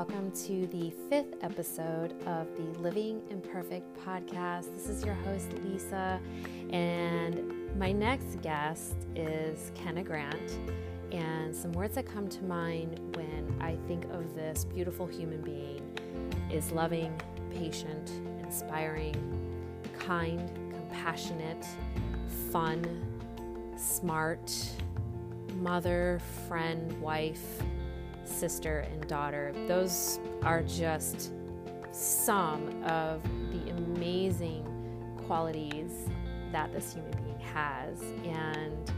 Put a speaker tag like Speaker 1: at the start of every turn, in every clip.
Speaker 1: welcome to the fifth episode of the Living Imperfect podcast. This is your host, Lisa, and my next guest is Kenna Grant. And some words that come to mind when I think of this beautiful human being is loving, patient, inspiring, kind, compassionate, fun, smart, mother, friend, wife sister and daughter. Those are just some of the amazing qualities that this human being has. And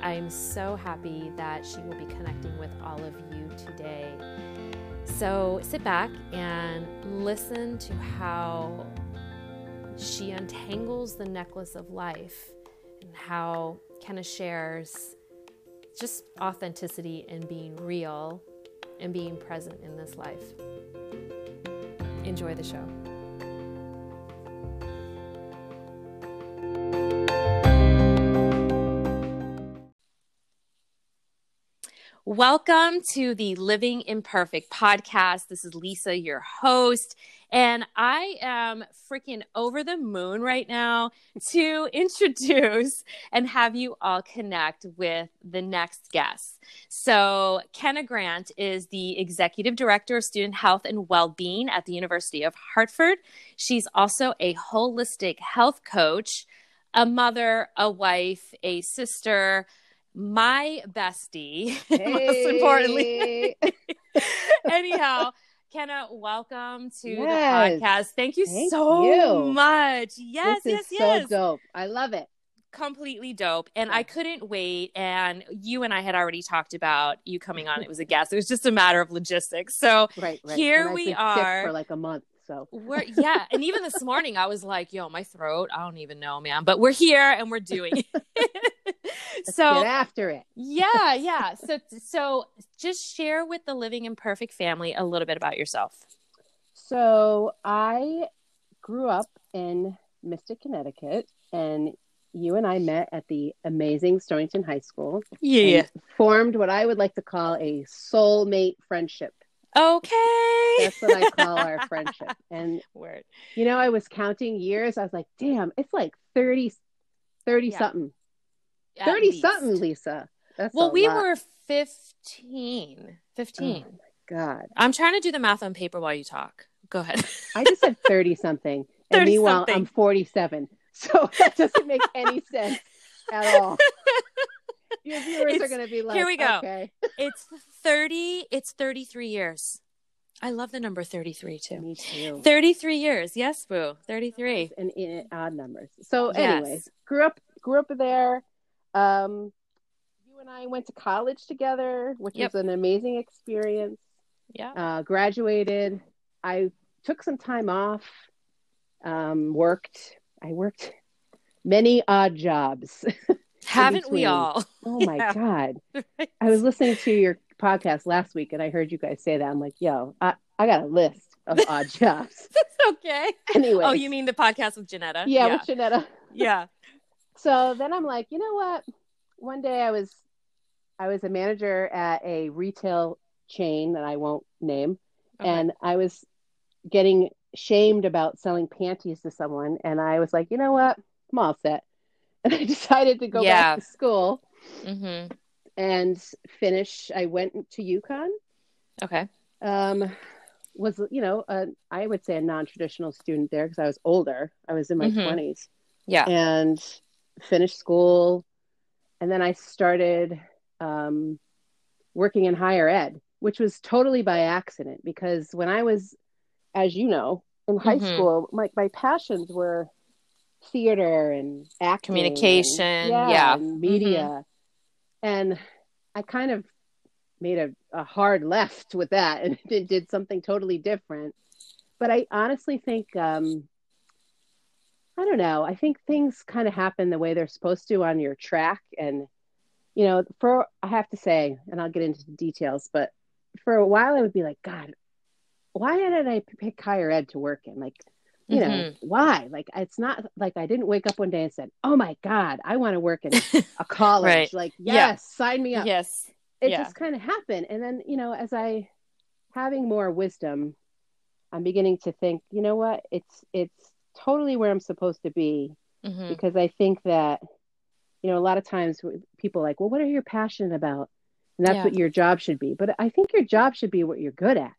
Speaker 1: I'm so happy that she will be connecting with all of you today. So sit back and listen to how she untangles the necklace of life and how Kenna shares just authenticity and being real and being present in this life. Enjoy the show. Welcome to the Living Imperfect podcast. This is Lisa, your host. And I am freaking over the moon right now to introduce and have you all connect with the next guest. So, Kenna Grant is the Executive Director of Student Health and Wellbeing at the University of Hartford. She's also a holistic health coach, a mother, a wife, a sister my bestie, hey. most importantly. Anyhow, Kenna, welcome to yes. the podcast. Thank you Thank so you. much. Yes, yes,
Speaker 2: is
Speaker 1: yes.
Speaker 2: So dope. I love it.
Speaker 1: Completely dope. And I couldn't wait. And you and I had already talked about you coming on. It was a guest. It was just a matter of logistics. So right, right. here we are
Speaker 2: for like a month. So
Speaker 1: we're yeah, and even this morning I was like, "Yo, my throat. I don't even know, man." But we're here and we're doing.
Speaker 2: So get after it.
Speaker 1: yeah, yeah. So so just share with the Living Imperfect family a little bit about yourself.
Speaker 2: So I grew up in Mystic, Connecticut, and you and I met at the amazing Stonington High School.
Speaker 1: Yeah.
Speaker 2: Formed what I would like to call a soulmate friendship.
Speaker 1: Okay.
Speaker 2: That's what I call our friendship. And
Speaker 1: word.
Speaker 2: You know, I was counting years. I was like, damn, it's like 30, 30 yeah. something. 30 least. something, Lisa. That's
Speaker 1: well, we lot. were 15. 15. Oh
Speaker 2: my God.
Speaker 1: I'm trying to do the math on paper while you talk. Go ahead.
Speaker 2: I just said 30 something. And 30 meanwhile, something. I'm 47. So that doesn't make any sense at all. Your viewers it's, are going to be like,
Speaker 1: here we go.
Speaker 2: Okay.
Speaker 1: it's 30, it's 33 years. I love the number 33 too.
Speaker 2: Me too.
Speaker 1: 33 years. Yes, boo. 33.
Speaker 2: And in odd numbers. So, yes. anyways, grew up grew up there. Um, you and I went to college together, which yep. was an amazing experience.
Speaker 1: Yeah.
Speaker 2: Uh, graduated. I took some time off. Um, worked. I worked many odd jobs.
Speaker 1: Haven't we all?
Speaker 2: Oh my yeah. God. Right. I was listening to your podcast last week and I heard you guys say that. I'm like, yo, I, I got a list of odd jobs.
Speaker 1: That's okay.
Speaker 2: Anyway.
Speaker 1: Oh, you mean the podcast with Janetta?
Speaker 2: Yeah, yeah. with Janetta.
Speaker 1: Yeah.
Speaker 2: So then I'm like, you know what? One day I was I was a manager at a retail chain that I won't name. Okay. And I was getting shamed about selling panties to someone. And I was like, you know what? I'm all set and I decided to go yeah. back to school
Speaker 1: mm-hmm.
Speaker 2: and finish. I went to UConn.
Speaker 1: Okay.
Speaker 2: Um, was you know a, I would say a non-traditional student there because I was older. I was in my mm-hmm. 20s.
Speaker 1: Yeah.
Speaker 2: And finished school, and then I started um, working in higher ed, which was totally by accident because when I was, as you know, in high mm-hmm. school, my my passions were theater and acting,
Speaker 1: communication,
Speaker 2: and, yeah, yeah. And media, mm-hmm. and I kind of made a, a hard left with that and did, did something totally different. But I honestly think, um, I don't know. I think things kind of happen the way they're supposed to on your track, and you know, for I have to say, and I'll get into the details, but for a while I would be like, God, why did I pick higher ed to work in? Like, you know mm-hmm. why like it's not like i didn't wake up one day and said oh my god i want to work in a college right. like yes yeah. sign me up
Speaker 1: yes
Speaker 2: it
Speaker 1: yeah.
Speaker 2: just kind of happened and then you know as i having more wisdom, I'm beginning to think, you know what? It's it's totally where I'm supposed to be
Speaker 1: Mhm.
Speaker 2: because I think that you know a lot of times people are like, well, what are you passionate about? And that's
Speaker 1: Yeah.
Speaker 2: what your job should be. But I think your job should be what you're good at.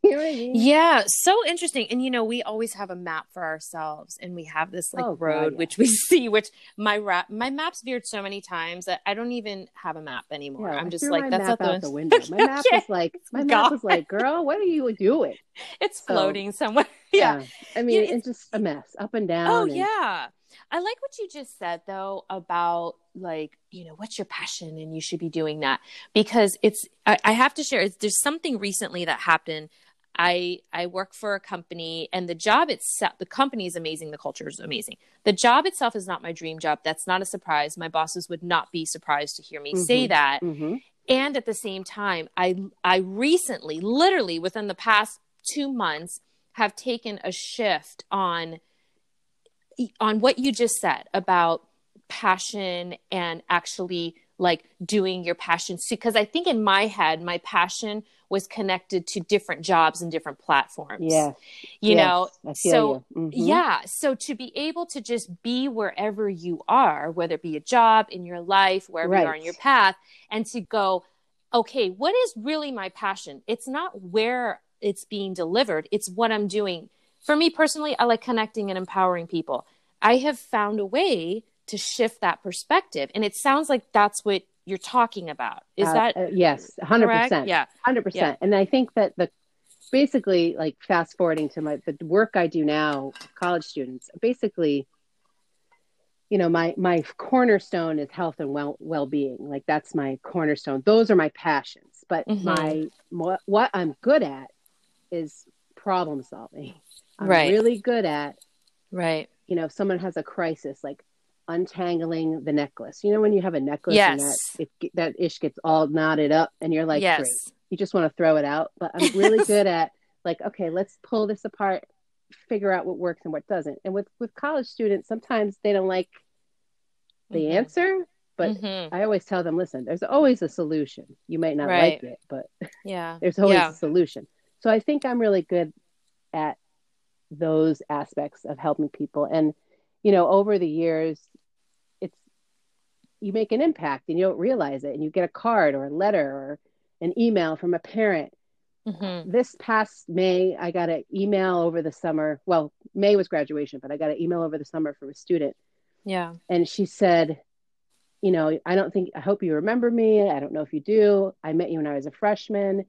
Speaker 2: you know what I mean?
Speaker 1: Yeah, so interesting. And you know, we always have a map for ourselves, and we have this like
Speaker 2: Oh, God,
Speaker 1: road
Speaker 2: yeah.
Speaker 1: which we see. Which my rap, my map's veered so many times that I don't even have a map anymore.
Speaker 2: Yeah,
Speaker 1: I'm just like, that's
Speaker 2: map
Speaker 1: not
Speaker 2: out
Speaker 1: the,
Speaker 2: the window. My map
Speaker 1: Okay.
Speaker 2: was like, my
Speaker 1: Gone.
Speaker 2: map was like, girl, what are you doing?
Speaker 1: it's
Speaker 2: So-
Speaker 1: floating somewhere. yeah.
Speaker 2: I mean,
Speaker 1: Yeah,
Speaker 2: it's,
Speaker 1: it's-
Speaker 2: just a mess, up and down.
Speaker 1: Oh
Speaker 2: and-
Speaker 1: yeah. I like what you just said though about like, you know, what's your passion and you should be doing that because it's I, I have to share it's, there's something recently that happened. I I work for a company and the job itself the company is amazing, the culture is amazing. The job itself is not my dream job. That's not a surprise. My bosses would not be surprised to hear me say
Speaker 2: Mhm.
Speaker 1: that
Speaker 2: Mhm.
Speaker 1: and at the same time i i recently literally within the past 2 months have taken a shift on on what you just said about passion and actually like doing your passion because i think in my head my passion was connected to different jobs and different platforms
Speaker 2: Yeah.
Speaker 1: you
Speaker 2: yes,
Speaker 1: know so
Speaker 2: you. Mhm.
Speaker 1: yeah. So to be able to just be wherever you are, whether it be a job in your life, wherever you are
Speaker 2: Right.
Speaker 1: in your path, and to go, okay, what is really my passion? It's not where it's being delivered, it's what I'm doing. For me personally, I like connecting and empowering people. I have found a way to shift that perspective. And it sounds like that's what you're talking about. Is
Speaker 2: Uh,
Speaker 1: that
Speaker 2: uh, yes, hundred percent,
Speaker 1: Yeah.
Speaker 2: hundred percent. And I think that the basically like fast forwarding to my the work I do now, college students, basically, you know, my my cornerstone is health and well well being. Like that's my cornerstone. Those are my passions. But
Speaker 1: Mhm.
Speaker 2: my what, what I'm good at is problem solving. I'm
Speaker 1: Right.
Speaker 2: really good at
Speaker 1: Right.
Speaker 2: you know, if someone has a crisis, like untangling the necklace. You know, when you have a necklace and that it, that ish gets all knotted up, and you're like,
Speaker 1: yes.
Speaker 2: great, you just want to throw it out. But I'm really good at like, okay, let's pull this apart, figure out what works and what doesn't. And with with college students, sometimes they don't like the
Speaker 1: Mhm.
Speaker 2: answer, but
Speaker 1: Mhm.
Speaker 2: I always tell them, listen, there's always a solution. You might not
Speaker 1: Right.
Speaker 2: like it, but
Speaker 1: Yeah.
Speaker 2: there's always
Speaker 1: Yeah.
Speaker 2: a solution. So I think I'm really good at those aspects of helping people. And, you know, over the years, you make an impact and you don't realize it. And you get a card or a letter or an email from a parent.
Speaker 1: Mhm.
Speaker 2: This past May, I got an email over the summer. Well, May was graduation, but I got an email over the summer from a student.
Speaker 1: Yeah.
Speaker 2: And she said, you know, I don't think, I hope you remember me. I don't know if you do. I met you when I was a freshman.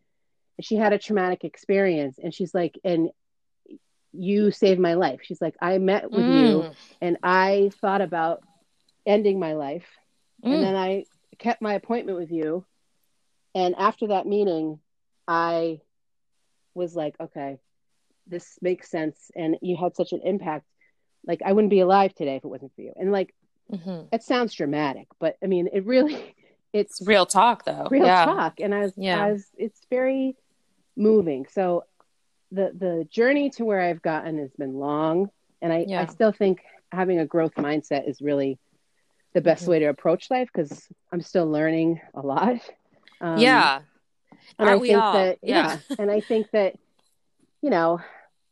Speaker 2: And she had a traumatic experience. And she's like, and you saved my life. She's like, I met with you
Speaker 1: Mm.
Speaker 2: and I thought about ending my life.
Speaker 1: Mm.
Speaker 2: And then I kept my appointment with you. And after that meeting, I was like, okay, this makes sense. And you had such an impact. Like, I wouldn't be alive today if it wasn't for you. And like,
Speaker 1: Mhm.
Speaker 2: it sounds dramatic, but I mean, it really, it's
Speaker 1: It's real talk, though.
Speaker 2: real
Speaker 1: yeah.
Speaker 2: talk. And I was,
Speaker 1: Yeah.
Speaker 2: I was, it's very moving. So the, the journey to where I've gotten has been long. And I,
Speaker 1: Yeah.
Speaker 2: I still think having a growth mindset is really the best
Speaker 1: Mhm.
Speaker 2: way to approach life because I'm still learning a lot. Um,
Speaker 1: yeah.
Speaker 2: and
Speaker 1: Aren't
Speaker 2: I
Speaker 1: we
Speaker 2: think
Speaker 1: all?
Speaker 2: that
Speaker 1: Yeah.
Speaker 2: yeah. and I think that you know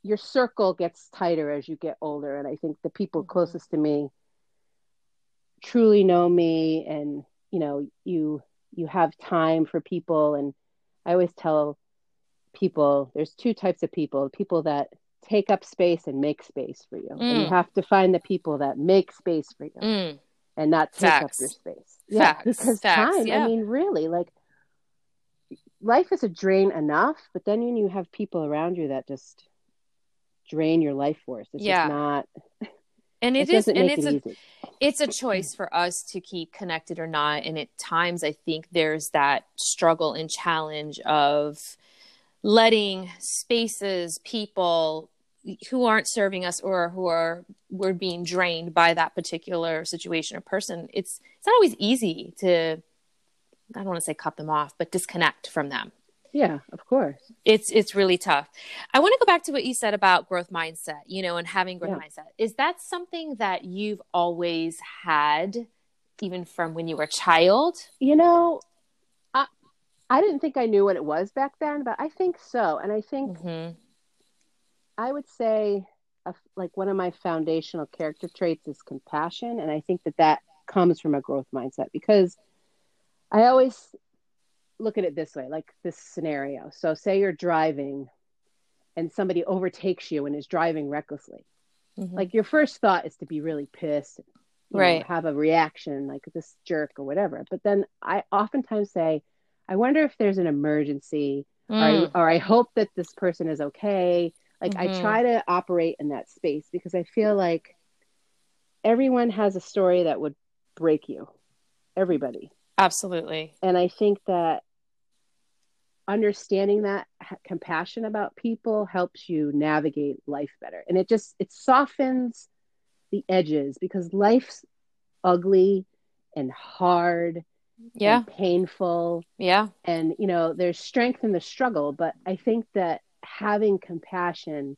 Speaker 2: your circle gets tighter as you get older, and I think the people
Speaker 1: Mhm.
Speaker 2: closest to me truly know me, and you know you you have time for people, and I always tell people there's two types of people: people that take up space and make space for you, and you
Speaker 1: Mm.
Speaker 2: have to find the people that make space for you
Speaker 1: Mm.
Speaker 2: And not take
Speaker 1: Facts.
Speaker 2: up your space.
Speaker 1: Facts.
Speaker 2: because
Speaker 1: Facts,
Speaker 2: time.
Speaker 1: yeah.
Speaker 2: I mean, really, like life is a drain enough, but then when you have people around you that just drain your life force, it's
Speaker 1: Yeah.
Speaker 2: just not.
Speaker 1: And
Speaker 2: It,
Speaker 1: it is, and it's
Speaker 2: it
Speaker 1: a,
Speaker 2: easy.
Speaker 1: it's a choice for us to keep connected or not. And at times, I think there's that struggle and challenge of letting spaces, people who aren't serving us or who are we're being drained by that particular situation or person. It's it's not always easy to I don't want to say cut them off, but disconnect from them.
Speaker 2: Yeah, of course.
Speaker 1: it's it's really tough. I want to go back to what you said about growth mindset, you know, and having growth
Speaker 2: Yeah.
Speaker 1: mindset. Is that something that you've always had even from when you were a child?
Speaker 2: You know, I, I didn't think I knew what it was back then, but I think so. And I think
Speaker 1: Mm-hmm.
Speaker 2: I would say a, like one of my foundational character traits is compassion, and I think that that comes from a growth mindset because I always look at it this way, like this scenario. So, say you're driving and somebody overtakes you and is driving recklessly.
Speaker 1: Mhm.
Speaker 2: Like your first thought is to be really pissed, you know,
Speaker 1: Right.
Speaker 2: have a reaction like this jerk or whatever. But then I oftentimes say, I wonder if there's an emergency or, I,
Speaker 1: Mm.
Speaker 2: or I hope that this person is okay. Like I
Speaker 1: Mhm.
Speaker 2: try to operate in that space because I feel like everyone has a story that would break you. Everybody.
Speaker 1: Absolutely.
Speaker 2: And I think that understanding that compassion about people helps you navigate life better. And it just it softens the edges because life's ugly and hard
Speaker 1: Yeah.
Speaker 2: and painful
Speaker 1: Yeah.
Speaker 2: and you know there's strength in the struggle but i think that having compassion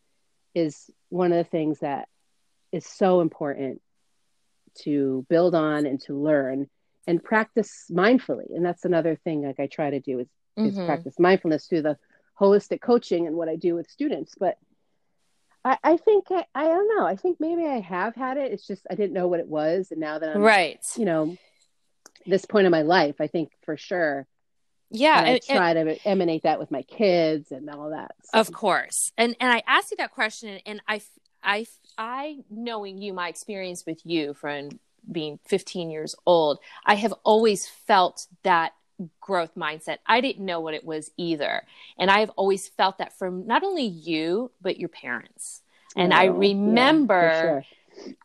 Speaker 2: is one of the things that is so important to build on and to learn and practice mindfully and that's another thing like i try to do is, is
Speaker 1: Mhm.
Speaker 2: practice mindfulness through the holistic coaching and what i do with students but I, I think I, I don't know. I think maybe I have had it. It's just I didn't know what it was, and now that I'm,
Speaker 1: Right.
Speaker 2: you know, this point in my life, I think for sure
Speaker 1: Yeah.
Speaker 2: and I
Speaker 1: and- and-
Speaker 2: try to emanate that with my kids and all that. So,
Speaker 1: Of course. And and I asked you that question and I I I knowing you my experience with you from being 15 years old, I have always felt that growth mindset. I didn't know what it was either. And I've always felt that from not only you but your parents. And I
Speaker 2: Oh, yeah,
Speaker 1: remember
Speaker 2: sure.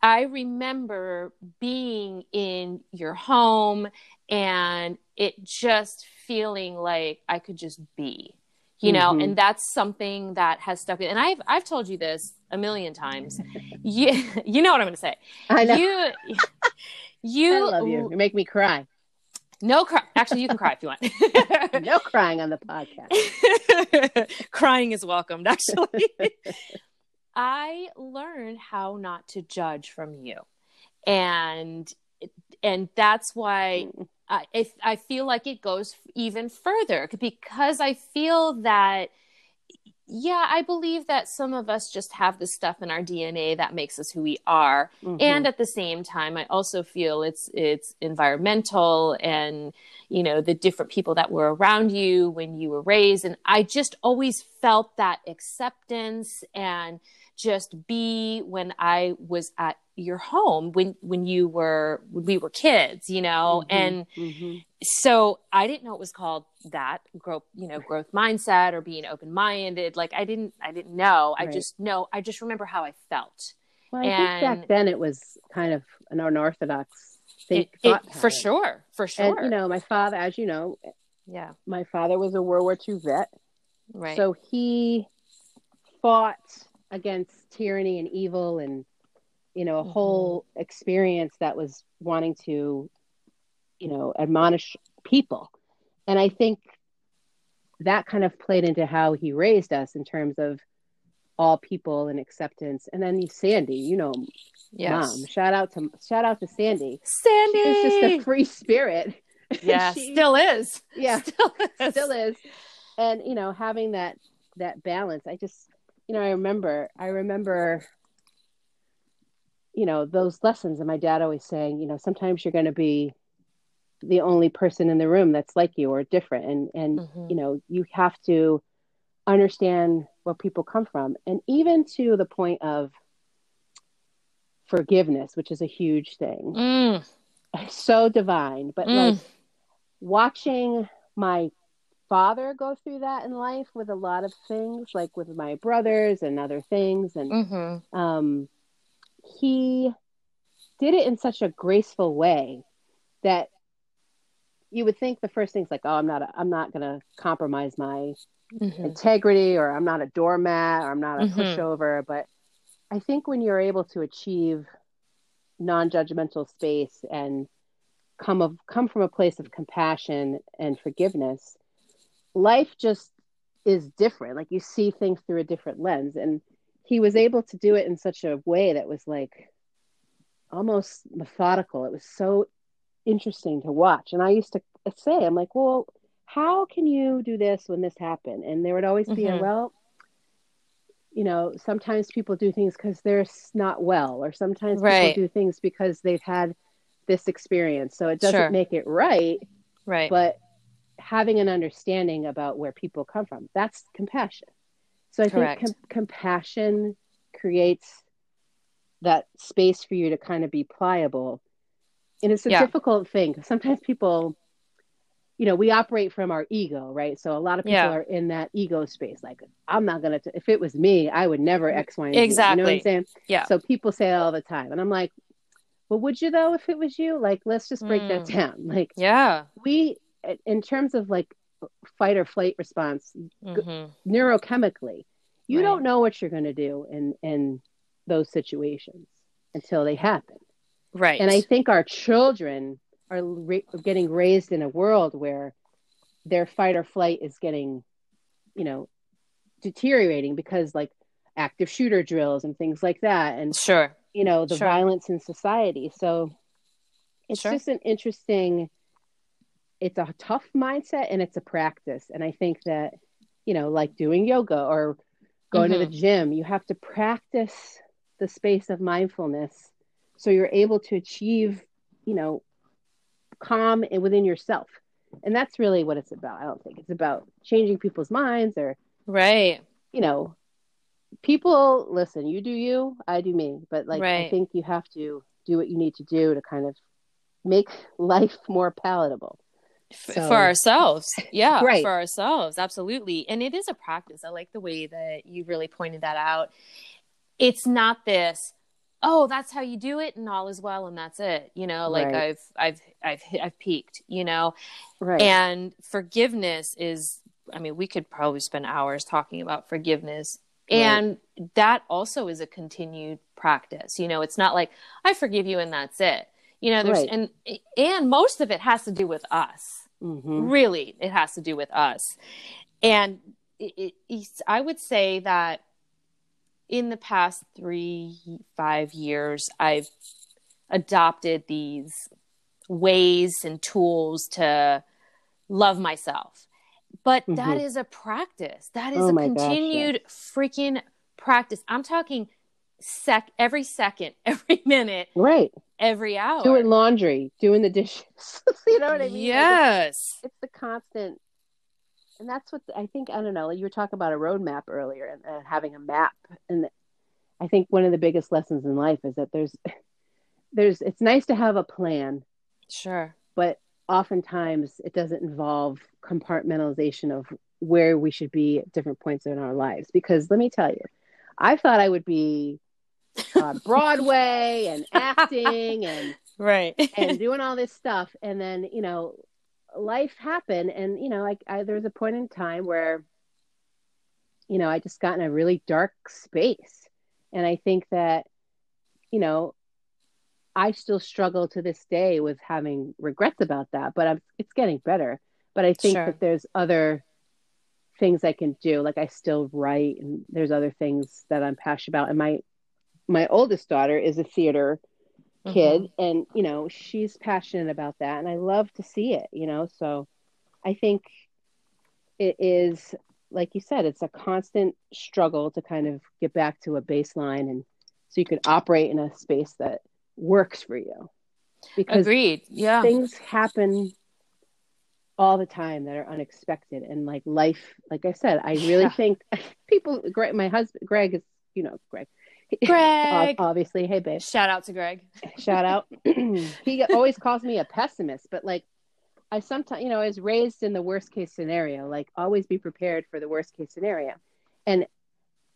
Speaker 1: I remember being in your home and it just feeling like I could just be, you know,
Speaker 2: Mhm.
Speaker 1: and that's something that has stuck with. And I've I've told you this a million times. You you know what I'm going to say.
Speaker 2: I know.
Speaker 1: You you
Speaker 2: I love you. You make me cry.
Speaker 1: No cry. Actually, you can cry if you want.
Speaker 2: No crying on the podcast.
Speaker 1: Crying is welcomed, actually. I learned how not to judge from you. And and that's why I if I feel like it goes even further because I feel that yeah, I believe that some of us just have the stuff in our DNA that makes us who we are
Speaker 2: Mhm.
Speaker 1: and at the same time i also feel it's it's environmental and you know the different people that were around you when you were raised and i just always felt that acceptance and just be when i was at your home when when you were when we were kids you know?
Speaker 2: Mhm.
Speaker 1: and
Speaker 2: Mhm.
Speaker 1: so i didn't know it was called that growth you know growth mindset or being open minded like i didn't i didn't know. I just know i just remember how i felt.
Speaker 2: Well, I think back then it was kind of an unorthodox thing.
Speaker 1: It- it- for sure for sure
Speaker 2: And you know, my father, as you know,
Speaker 1: yeah.
Speaker 2: my father was a World War II vet,
Speaker 1: right.
Speaker 2: So he fought against tyranny and evil, and you know, a
Speaker 1: Mhm.
Speaker 2: whole experience that was wanting to, you know, admonish people. And I think that kind of played into how he raised us in terms of all people and acceptance. And then Sandy, you know,
Speaker 1: yes
Speaker 2: mom. Shout out to shout out to Sandy.
Speaker 1: sandy
Speaker 2: is just a free spirit.
Speaker 1: yeah
Speaker 2: She-
Speaker 1: still is
Speaker 2: yeah,
Speaker 1: still is
Speaker 2: still is. And you know, having that that balance, I just you know, I remember I remember you know, those lessons and my dad always saying, you know, sometimes you're gonna be the only person in the room that's like you or different and and
Speaker 1: Mhm.
Speaker 2: you know, you have to understand where people come from. And even to the point of forgiveness, which is a huge thing.
Speaker 1: Mm,
Speaker 2: So divine. But
Speaker 1: Mm.
Speaker 2: like watching my father go through that in life with a lot of things, like with my brothers and other things. And
Speaker 1: mhm.
Speaker 2: um, he did it in such a graceful way that you would think the first thing's like, oh, I'm not, a, I'm not going to compromise my
Speaker 1: Mhm.
Speaker 2: integrity, or I'm not a doormat, or I'm not a
Speaker 1: Mhm.
Speaker 2: pushover. But I think when you're able to achieve non-judgmental space and come of come from a place of compassion and forgiveness, life just is different. Like you see things through a different lens, and he was able to do it in such a way that was like almost methodical. It was so interesting to watch. And I used to say, I'm like, well, how can you do this when this happened? And there would always be
Speaker 1: Mhm.
Speaker 2: a, well, you know, sometimes people do things because they're not well, or sometimes
Speaker 1: Right.
Speaker 2: people do things because they've had this experience. So it doesn't
Speaker 1: Sure.
Speaker 2: make it right,
Speaker 1: Right.
Speaker 2: but having an understanding about where people come from, that's compassion. So I
Speaker 1: Correct.
Speaker 2: think com- compassion creates that space for you to kind of be pliable. And it's a
Speaker 1: Yeah.
Speaker 2: difficult thing sometimes people, you know, we operate from our ego, right? So a lot of people
Speaker 1: Yeah.
Speaker 2: are in that ego space. Like, I'm not going to, if it was me, I would never X, Y, and Z. You know what I'm saying?
Speaker 1: Yeah.
Speaker 2: So people say all the time. And I'm like, well, would you though, if it was you? Like, let's just break that
Speaker 1: Mm.
Speaker 2: down. Like,
Speaker 1: yeah.
Speaker 2: we, in terms of like fight or flight response,
Speaker 1: hmm
Speaker 2: neurochemically, you
Speaker 1: Right.
Speaker 2: don't know what you're going to do in in those situations until they happen.
Speaker 1: Right.
Speaker 2: And I think our children are ra- getting raised in a world where their fight or flight is getting, you know, deteriorating because like active shooter drills and things like that, and
Speaker 1: sure.
Speaker 2: you know the
Speaker 1: Sure.
Speaker 2: violence in society. So it's
Speaker 1: Sure.
Speaker 2: just an interesting. It's a tough mindset and it's a practice, and I think that you know, like doing yoga or going to the mm-hmm. gym, you have to practice the space of mindfulness so you're able to achieve, you know, calm and within yourself. And that's really what it's about. I don't think it's about changing people's minds or,
Speaker 1: Right.
Speaker 2: you know, people listen, you do you, I do me. But like I think you have to do what you need to do to kind of make life more palatable. So-
Speaker 1: for ourselves. Yeah
Speaker 2: Right.
Speaker 1: for ourselves absolutely. And it is a practice. I like the way that you really pointed that out. It's not this oh that's how you do it and all is well and that's it. You know like
Speaker 2: Right.
Speaker 1: i've i've i've i've peaked you know?
Speaker 2: Right.
Speaker 1: and forgiveness is i mean we could probably spend hours talking about forgiveness.
Speaker 2: Right.
Speaker 1: and that also is a continued practice. You know it's not like i forgive you and that's it you know there's
Speaker 2: Right.
Speaker 1: and and most of it has to do with us
Speaker 2: Mhm.
Speaker 1: really it has to do with us and it, it, i would say that in the past three five years i've adopted these ways and tools to love myself but that
Speaker 2: Mhm.
Speaker 1: is a practice that is
Speaker 2: Oh
Speaker 1: a
Speaker 2: my gosh,
Speaker 1: continued freaking practice i'm talking sec every second every minute
Speaker 2: Right.
Speaker 1: every hour
Speaker 2: Doing laundry, doing the dishes. you know what I mean? Like,
Speaker 1: yes
Speaker 2: it's the constant and that's what i think i don't know you were talking about a roadmap earlier and uh, having a map and i think one of the biggest lessons in life is that there's there's it's nice to have a plan
Speaker 1: sure
Speaker 2: but oftentimes it doesn't involve compartmentalization of where we should be at different points in our lives because let me tell you i thought i would be on broadway and acting and
Speaker 1: right.
Speaker 2: and doing all this stuff. And then you know life happened and you know like I, there was a point in time where you know i just got in a really dark space. And i think that you know i still struggle to this day with having regrets about that but I'm, it's getting better. But i think
Speaker 1: Sure.
Speaker 2: that there's other things i can do. Like i still write and there's other things that i'm passionate about. And my my oldest daughter is a theater mm-hmm. kid and you know she's passionate about that and i love to see it you know so i think it is like you said it's a constant struggle to kind of get back to a baseline and so you can operate in a space that works for you. Because
Speaker 1: agreed yeah.
Speaker 2: things happen all the time that are unexpected and like life like i said i really
Speaker 1: Yeah.
Speaker 2: think people greg my husband greg is you know greg
Speaker 1: Greg.
Speaker 2: obviously hey babe
Speaker 1: shout out to greg
Speaker 2: shout out. he always calls me a pessimist, but like I sometimes, you know, I was raised in the worst case scenario, like always be prepared for the worst case scenario and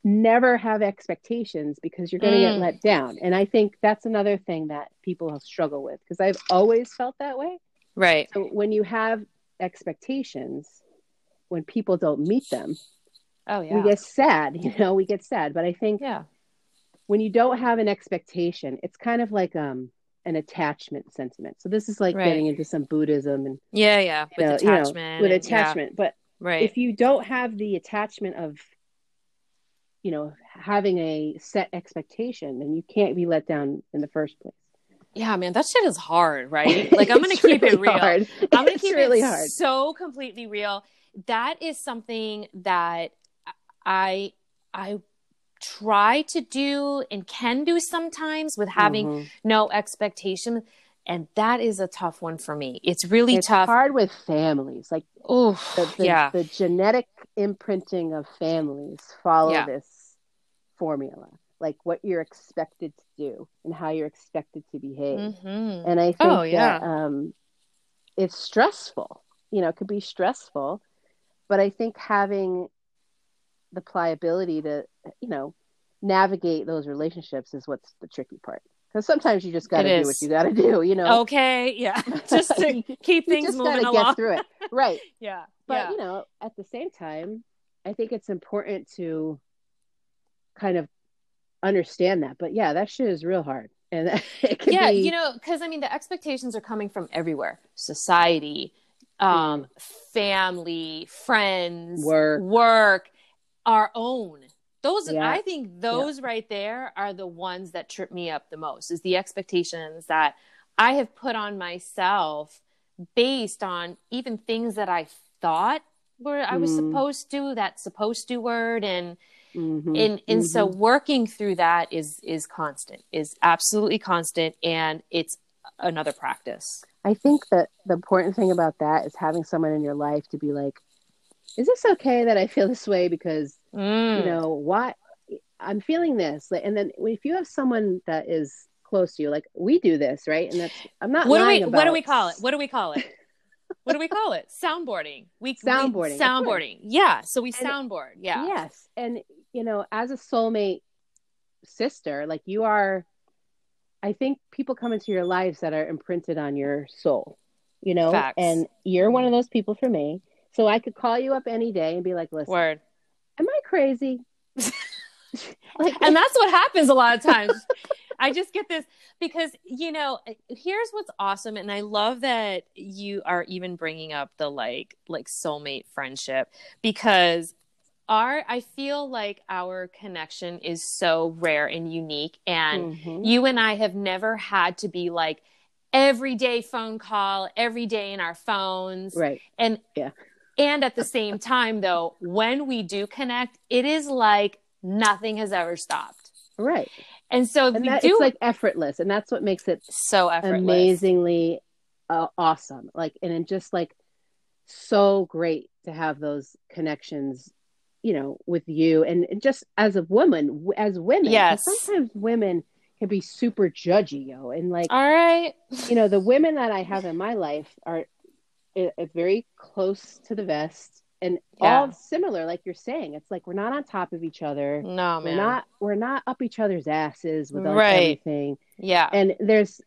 Speaker 2: never have expectations because you're going to
Speaker 1: Mm.
Speaker 2: get let down. And I think that's another thing that people struggle with because I've always felt that way.
Speaker 1: right
Speaker 2: So when you have expectations, when people don't meet them,
Speaker 1: oh yeah
Speaker 2: we get sad, you know, we get sad. But I think
Speaker 1: yeah
Speaker 2: when you don't have an expectation, it's kind of like um an attachment sentiment. So this is like
Speaker 1: Right.
Speaker 2: getting into some Buddhism and
Speaker 1: yeah yeah with
Speaker 2: know, you know,
Speaker 1: attachment
Speaker 2: with
Speaker 1: and- yeah,
Speaker 2: attachment. But
Speaker 1: right
Speaker 2: if you don't have the attachment of you know having a set expectation, then you can't be let down in the first place.
Speaker 1: yeah, man, that shit is hard, right? Like I'm gonna keep
Speaker 2: really
Speaker 1: it real.
Speaker 2: hard.
Speaker 1: I'm gonna
Speaker 2: It's
Speaker 1: keep
Speaker 2: really
Speaker 1: it
Speaker 2: hard.
Speaker 1: so completely real. That is something that I I try to do and can do sometimes with having
Speaker 2: Mhm.
Speaker 1: no expectation. And that is a tough one for me. It's really
Speaker 2: it's
Speaker 1: tough.
Speaker 2: hard with families. Like
Speaker 1: Oh, yeah.
Speaker 2: the genetic imprinting of families follow
Speaker 1: Yeah.
Speaker 2: this formula, like what you're expected to do and how you're expected to behave.
Speaker 1: Mhm.
Speaker 2: And I think
Speaker 1: Oh, yeah.
Speaker 2: that um, it's stressful. You know, it could be stressful, but I think having the pliability to, you know, navigate those relationships is what's the tricky part. Because sometimes you just got to do what you got to do. You know,
Speaker 1: Okay, yeah. Just to keep things
Speaker 2: just
Speaker 1: moving
Speaker 2: gotta
Speaker 1: along.
Speaker 2: get through it, right?
Speaker 1: Yeah.
Speaker 2: But
Speaker 1: yeah.
Speaker 2: you know, at the same time, I think it's important to kind of understand that. But yeah, that shit is real hard, and it can
Speaker 1: yeah
Speaker 2: be,
Speaker 1: you know because i mean the expectations are coming from everywhere society um family friends
Speaker 2: Work.
Speaker 1: work our own those
Speaker 2: Yeah.
Speaker 1: i think those right there are the ones that trip me up the most is the expectations that i have put on myself based on even things that i thought were i was
Speaker 2: Mm.
Speaker 1: supposed to that supposed to word and
Speaker 2: Mhm,
Speaker 1: and and so
Speaker 2: mhm.
Speaker 1: working through that is is constant is absolutely constant and it's another practice
Speaker 2: I think that the important thing about that is having someone in your life to be like, is this okay that I feel this way? Because
Speaker 1: Mm.
Speaker 2: you know what, I'm feeling this, Like, and then if you have someone that is close to you, like we do this, right? And that's I'm not
Speaker 1: what do we
Speaker 2: lying
Speaker 1: what do we call it what do we call it what do we call it soundboarding we
Speaker 2: Soundboarding,
Speaker 1: we, soundboarding yeah so we
Speaker 2: And-
Speaker 1: soundboard yeah
Speaker 2: Yes. And, you know, as a soulmate sister, like you are, I think people come into your lives that are imprinted on your soul, you know,
Speaker 1: Facts.
Speaker 2: and you're one of those people for me. So I could call you up any day and be like, listen,
Speaker 1: word
Speaker 2: am I crazy? like,
Speaker 1: and that's what happens a lot of times i just get this because you know here's what's awesome and i love that you are even bringing up the like like soulmate friendship because our i feel like our connection is so rare and unique and
Speaker 2: Mhm.
Speaker 1: you and i have never had to be like everyday phone call every day in our phones
Speaker 2: right.
Speaker 1: and
Speaker 2: Yeah.
Speaker 1: And at the same time though when we do connect it is like nothing has ever stopped
Speaker 2: Right.
Speaker 1: and so
Speaker 2: And
Speaker 1: we
Speaker 2: that,
Speaker 1: do
Speaker 2: it's like effortless. And that's what makes it
Speaker 1: so effortless
Speaker 2: amazingly uh, awesome. Like, and it just like so great to have those connections, you know, with you and and just as a woman, as women,
Speaker 1: Yes.
Speaker 2: Sometimes women can be super judgy, yo, and like
Speaker 1: all right
Speaker 2: you know, the women that I have in my life are uh, uh, very close to the vest and
Speaker 1: Yeah.
Speaker 2: all similar, like you're saying. It's like we're not on top of each other.
Speaker 1: no man.
Speaker 2: We're not we're not up each other's asses with
Speaker 1: Right.
Speaker 2: everything
Speaker 1: yeah
Speaker 2: and there's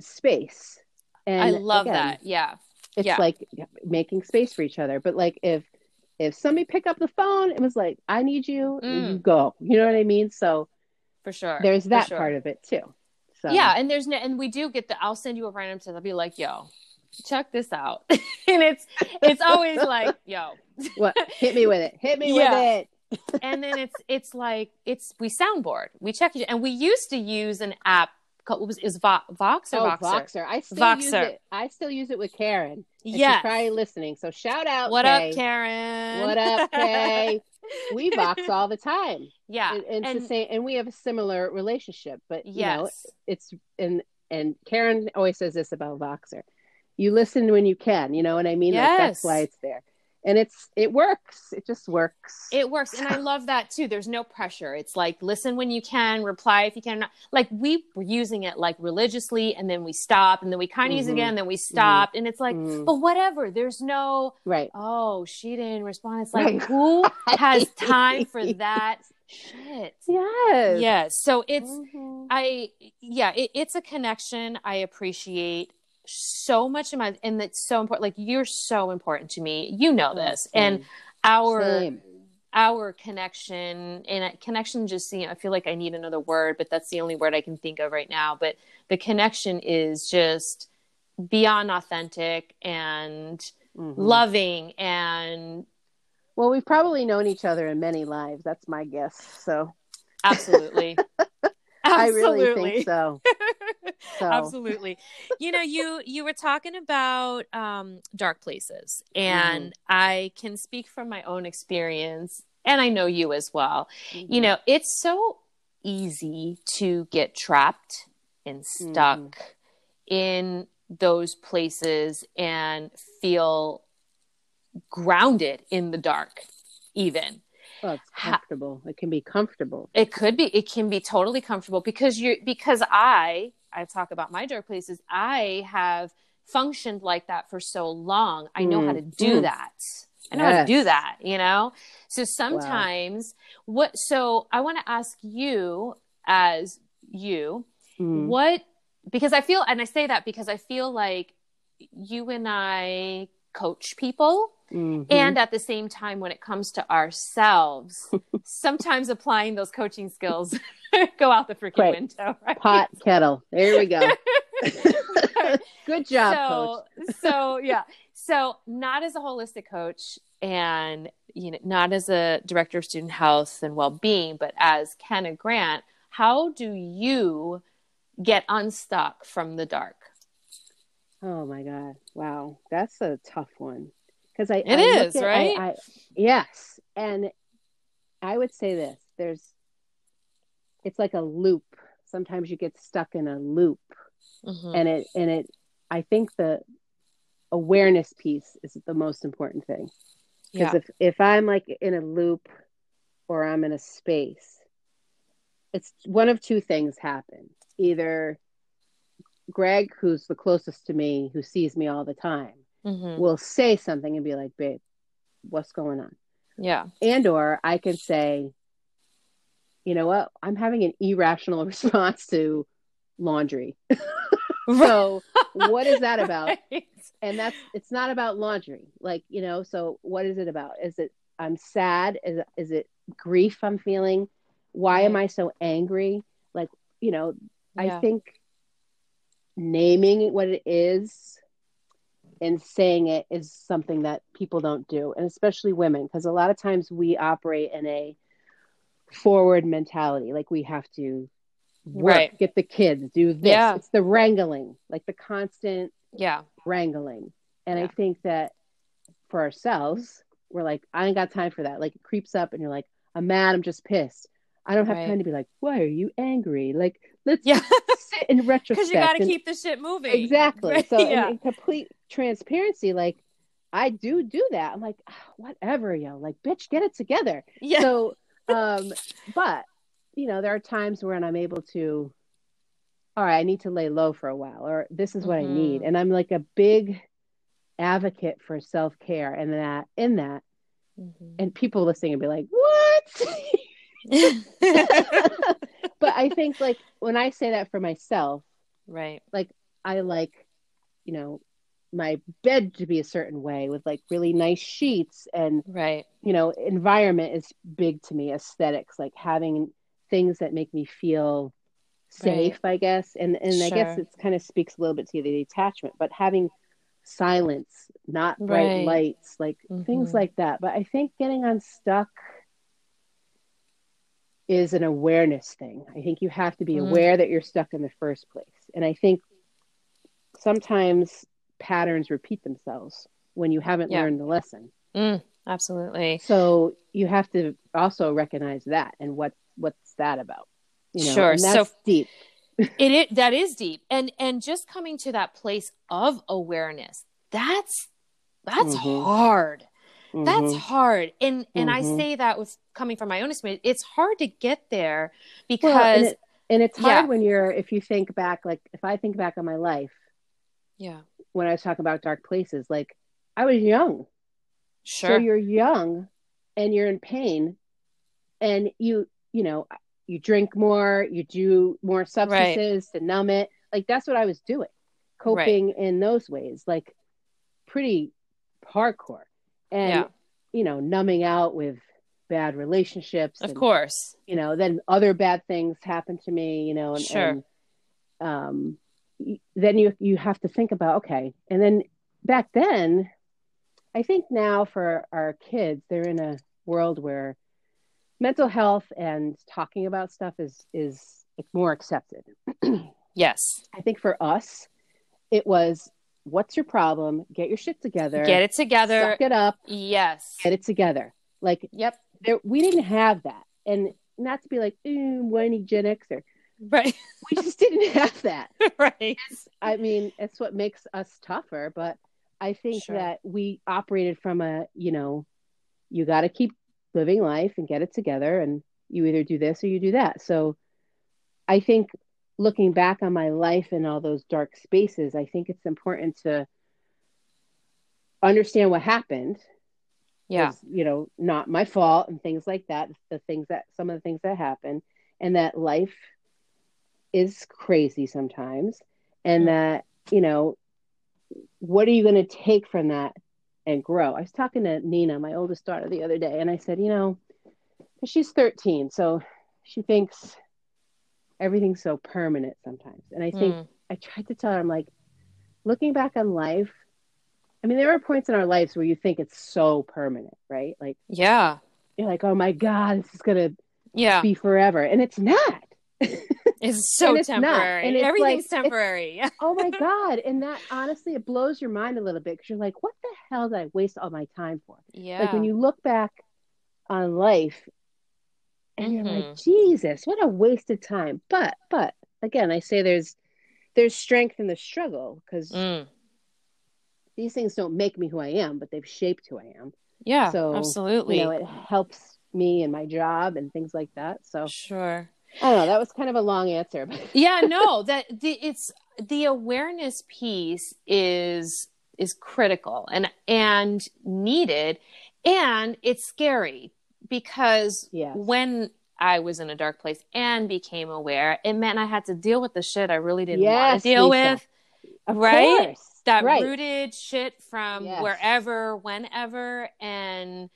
Speaker 2: space and
Speaker 1: i love
Speaker 2: again,
Speaker 1: that yeah
Speaker 2: it's
Speaker 1: yeah.
Speaker 2: like making space for each other but like if if somebody pick up the phone it was like i need you
Speaker 1: Mm.
Speaker 2: you go you know what i mean so
Speaker 1: for sure
Speaker 2: there's that
Speaker 1: sure.
Speaker 2: part of it too so
Speaker 1: yeah and there's no and we do get the i'll send you a random text i'll be like yo check this out. And it's it's always like yo.
Speaker 2: What? Hit me with it. Hit me
Speaker 1: Yeah.
Speaker 2: with it.
Speaker 1: And then it's it's like it's we soundboard. We check each and we used to use an app called what was is Vo- vox or
Speaker 2: oh
Speaker 1: voxer,
Speaker 2: voxer. I still use it. I still use it with karen Yeah.
Speaker 1: yes.
Speaker 2: she's probably listening. So shout out
Speaker 1: what
Speaker 2: Kay.
Speaker 1: up karen?
Speaker 2: What up kay? We box all the time.
Speaker 1: Yeah
Speaker 2: and, and,
Speaker 1: and
Speaker 2: the same and we have a similar relationship but you know
Speaker 1: yes.
Speaker 2: it's and and Karen always says this about Voxer. You listen when you can, you know what I mean? Like
Speaker 1: Yes.
Speaker 2: that's why it's there. And it's it works. It just works.
Speaker 1: It works. And I love that too. There's no pressure. It's like listen when you can, reply if you can. Like we were using it like religiously and then we stopped and then we kind of use it
Speaker 2: Mhm.
Speaker 1: again, then we stopped. And it's like,
Speaker 2: Mhm.
Speaker 1: but whatever. There's no,
Speaker 2: right.
Speaker 1: oh, she didn't respond. It's like,
Speaker 2: Right.
Speaker 1: who has time for that shit?
Speaker 2: Yes.
Speaker 1: Yes. So it's,
Speaker 2: Mhm.
Speaker 1: I, yeah, it, it's a connection I appreciate so much in my, and that's so important. Like you're so important to me. You know this. And our,
Speaker 2: Same.
Speaker 1: our connection and connection just you know, i feel like i need another word but that's the only word i can think of right now but the connection is just beyond authentic and
Speaker 2: Mhm.
Speaker 1: loving and
Speaker 2: Well, we've probably known each other in many lives. That's my guess. So
Speaker 1: absolutely
Speaker 2: I really think so. So.
Speaker 1: Absolutely. You know, you you were talking about um, dark places, and mm-hmm. I can speak from my own experience, and I know you as well. Mm-hmm. You know, it's so easy to get trapped and stuck mm-hmm. in those places and feel grounded in the dark, even.
Speaker 2: Well, it's comfortable. it can be comfortable.
Speaker 1: It could be. It can be totally comfortable because you because I I talk about my dark places. I have functioned like that for so long. I know mm. how to do mm. that. I know yes. how to do that, you know? So sometimes wow. what so I want to ask you as you mm. what because I feel and I say that because I feel like you and I coach people Mm-hmm. And at the same time, when it comes to ourselves, sometimes applying those coaching skills go out the freaking right. window. Right?
Speaker 2: Pot kettle. There we go. Good job,
Speaker 1: so,
Speaker 2: coach.
Speaker 1: so yeah. So not as a holistic coach and you know not as a director of student health and well-being, but as Kenna Grant, how do you get unstuck from the dark?
Speaker 2: Oh my God. Wow. That's a tough one because I
Speaker 1: it
Speaker 2: I
Speaker 1: is at, right. I, I,
Speaker 2: yes, and I would say this: there's, it's like a loop. Sometimes you get stuck in a loop, mm-hmm. and it and it. I think the awareness piece is the most important thing because yeah. if if I'm like in a loop or I'm in a space, it's one of two things happen. Either Greg, who's the closest to me, who sees me all the time, mm-hmm. will say something and be like, babe, what's going on?
Speaker 1: Yeah.
Speaker 2: And or I can say, you know what? I'm having an irrational response to laundry. so what is that about? Right. And that's it's not about laundry. Like, you know, so what is it about? Is it I'm sad? Is it, is it grief I'm feeling? Why right. am I so angry? Like, you know, yeah. I think naming what it is and saying it is something that people don't do and especially women because a lot of times we operate in a forward mentality like we have to work, right. get the kids do this yeah. it's the wrangling like the constant
Speaker 1: yeah
Speaker 2: wrangling and yeah. i think that for ourselves we're like i ain't got time for that like it creeps up and you're like i'm mad i'm just pissed i don't have right. time to be like why are you angry like let's yeah. sit in retrospect
Speaker 1: because you got to keep the shit moving
Speaker 2: exactly right? so yeah. in, in complete transparency, like I do do that. I'm like, oh, whatever, yo, like, bitch, get it together. Yeah. So, um, but you know, there are times when I'm able to, all right, I need to lay low for a while, or this is what mm-hmm. I need, and I'm like a big advocate for self care, and that in that, mm-hmm. and people listening and be like, what? but I think like when I say that for myself,
Speaker 1: right?
Speaker 2: Like I like, you know, my bed to be a certain way with like really nice sheets and
Speaker 1: right
Speaker 2: you know environment is big to me aesthetics like having things that make me feel safe right. i guess and and sure. i guess it kind of speaks a little bit to the attachment but having silence not bright right. lights like mm-hmm. things like that but i think getting unstuck is an awareness thing i think you have to be mm-hmm. aware that you're stuck in the first place and i think sometimes patterns repeat themselves when you haven't yeah. learned the lesson.
Speaker 1: Mm, absolutely.
Speaker 2: So you have to also recognize that and what what's that about.
Speaker 1: You know? Sure.
Speaker 2: so deep.
Speaker 1: it, it that is deep, and and just coming to that place of awareness. That's that's mm-hmm. hard. Mm-hmm. That's hard, and and mm-hmm. I say that with coming from my own experience. It's hard to get there because. Well, and, it,
Speaker 2: and it's hard yeah. when you're if you think back like if i think back on my life
Speaker 1: yeah
Speaker 2: when I was talking about dark places. Like I was young.
Speaker 1: Sure.
Speaker 2: So you're young and you're in pain and you, you know, you drink more, you do more substances right. to numb it. Like that's what I was doing. Coping right. in those ways, like pretty hardcore. And yeah. you know, numbing out with bad relationships.
Speaker 1: Of
Speaker 2: and,
Speaker 1: course.
Speaker 2: You know, then other bad things happen to me, you know, and, sure. and um then you you have to think about okay and then back then i think now for our kids they're in a world where mental health and talking about stuff is is more accepted
Speaker 1: Yes.
Speaker 2: I think for us, it was what's your problem? Get your shit together.
Speaker 1: Get it together.
Speaker 2: Suck it up.
Speaker 1: Yes.
Speaker 2: Get it together. Like,
Speaker 1: Yep.
Speaker 2: there, we didn't have that. And not to be like, mm, whiny Gen Xer.
Speaker 1: Right.
Speaker 2: We just didn't have that.
Speaker 1: right.
Speaker 2: I mean, it's what makes us tougher. But I think
Speaker 1: Sure.
Speaker 2: that we operated from a, you know, you got to keep living life and get it together. And you either do this or you do that. So I think looking back on my life and all those dark spaces, I think it's important to understand what happened.
Speaker 1: Yeah.
Speaker 2: was, you know, not my fault and things like that. The things that some of the things that happen, and that life is crazy sometimes, and
Speaker 1: Mm.
Speaker 2: that you know, what are you going to take from that and grow? I was talking to Nina, my oldest daughter, the other day, and I said, you know, she's 13, so she thinks everything's so permanent sometimes, and I think
Speaker 1: Mm.
Speaker 2: I tried to tell her, I'm like, looking back on life. I mean, there are points in our lives where you think it's so permanent, right? Like
Speaker 1: Yeah.
Speaker 2: you're like, oh my god, this is gonna
Speaker 1: Yeah.
Speaker 2: be forever, and it's not.
Speaker 1: It's so
Speaker 2: And it's not.
Speaker 1: temporary.
Speaker 2: And it's
Speaker 1: Everything's
Speaker 2: like-
Speaker 1: temporary. Yeah.
Speaker 2: oh my god, and that honestly, it blows your mind a little bit because you're like, what the hell did I waste all my time for?
Speaker 1: Yeah.
Speaker 2: Like when you look back on life, and you're like. Jesus, what a wasted time. But but again, I say there's there's strength in the struggle because
Speaker 1: Mm.
Speaker 2: these things don't make me who I am, but they've shaped who I am.
Speaker 1: Yeah.
Speaker 2: So,
Speaker 1: absolutely.
Speaker 2: You know, it helps me in my job and things like that. So
Speaker 1: sure.
Speaker 2: I don't know. That was kind of a long answer, but
Speaker 1: yeah no that the it's the awareness piece is is critical and and needed and it's scary because
Speaker 2: Yes.
Speaker 1: when i was in a dark place and became aware it meant i had to deal with the shit i really didn't want to deal
Speaker 2: Lisa.
Speaker 1: with
Speaker 2: of
Speaker 1: Right?
Speaker 2: course,
Speaker 1: that
Speaker 2: right.
Speaker 1: rooted shit from
Speaker 2: Yes.
Speaker 1: wherever whenever and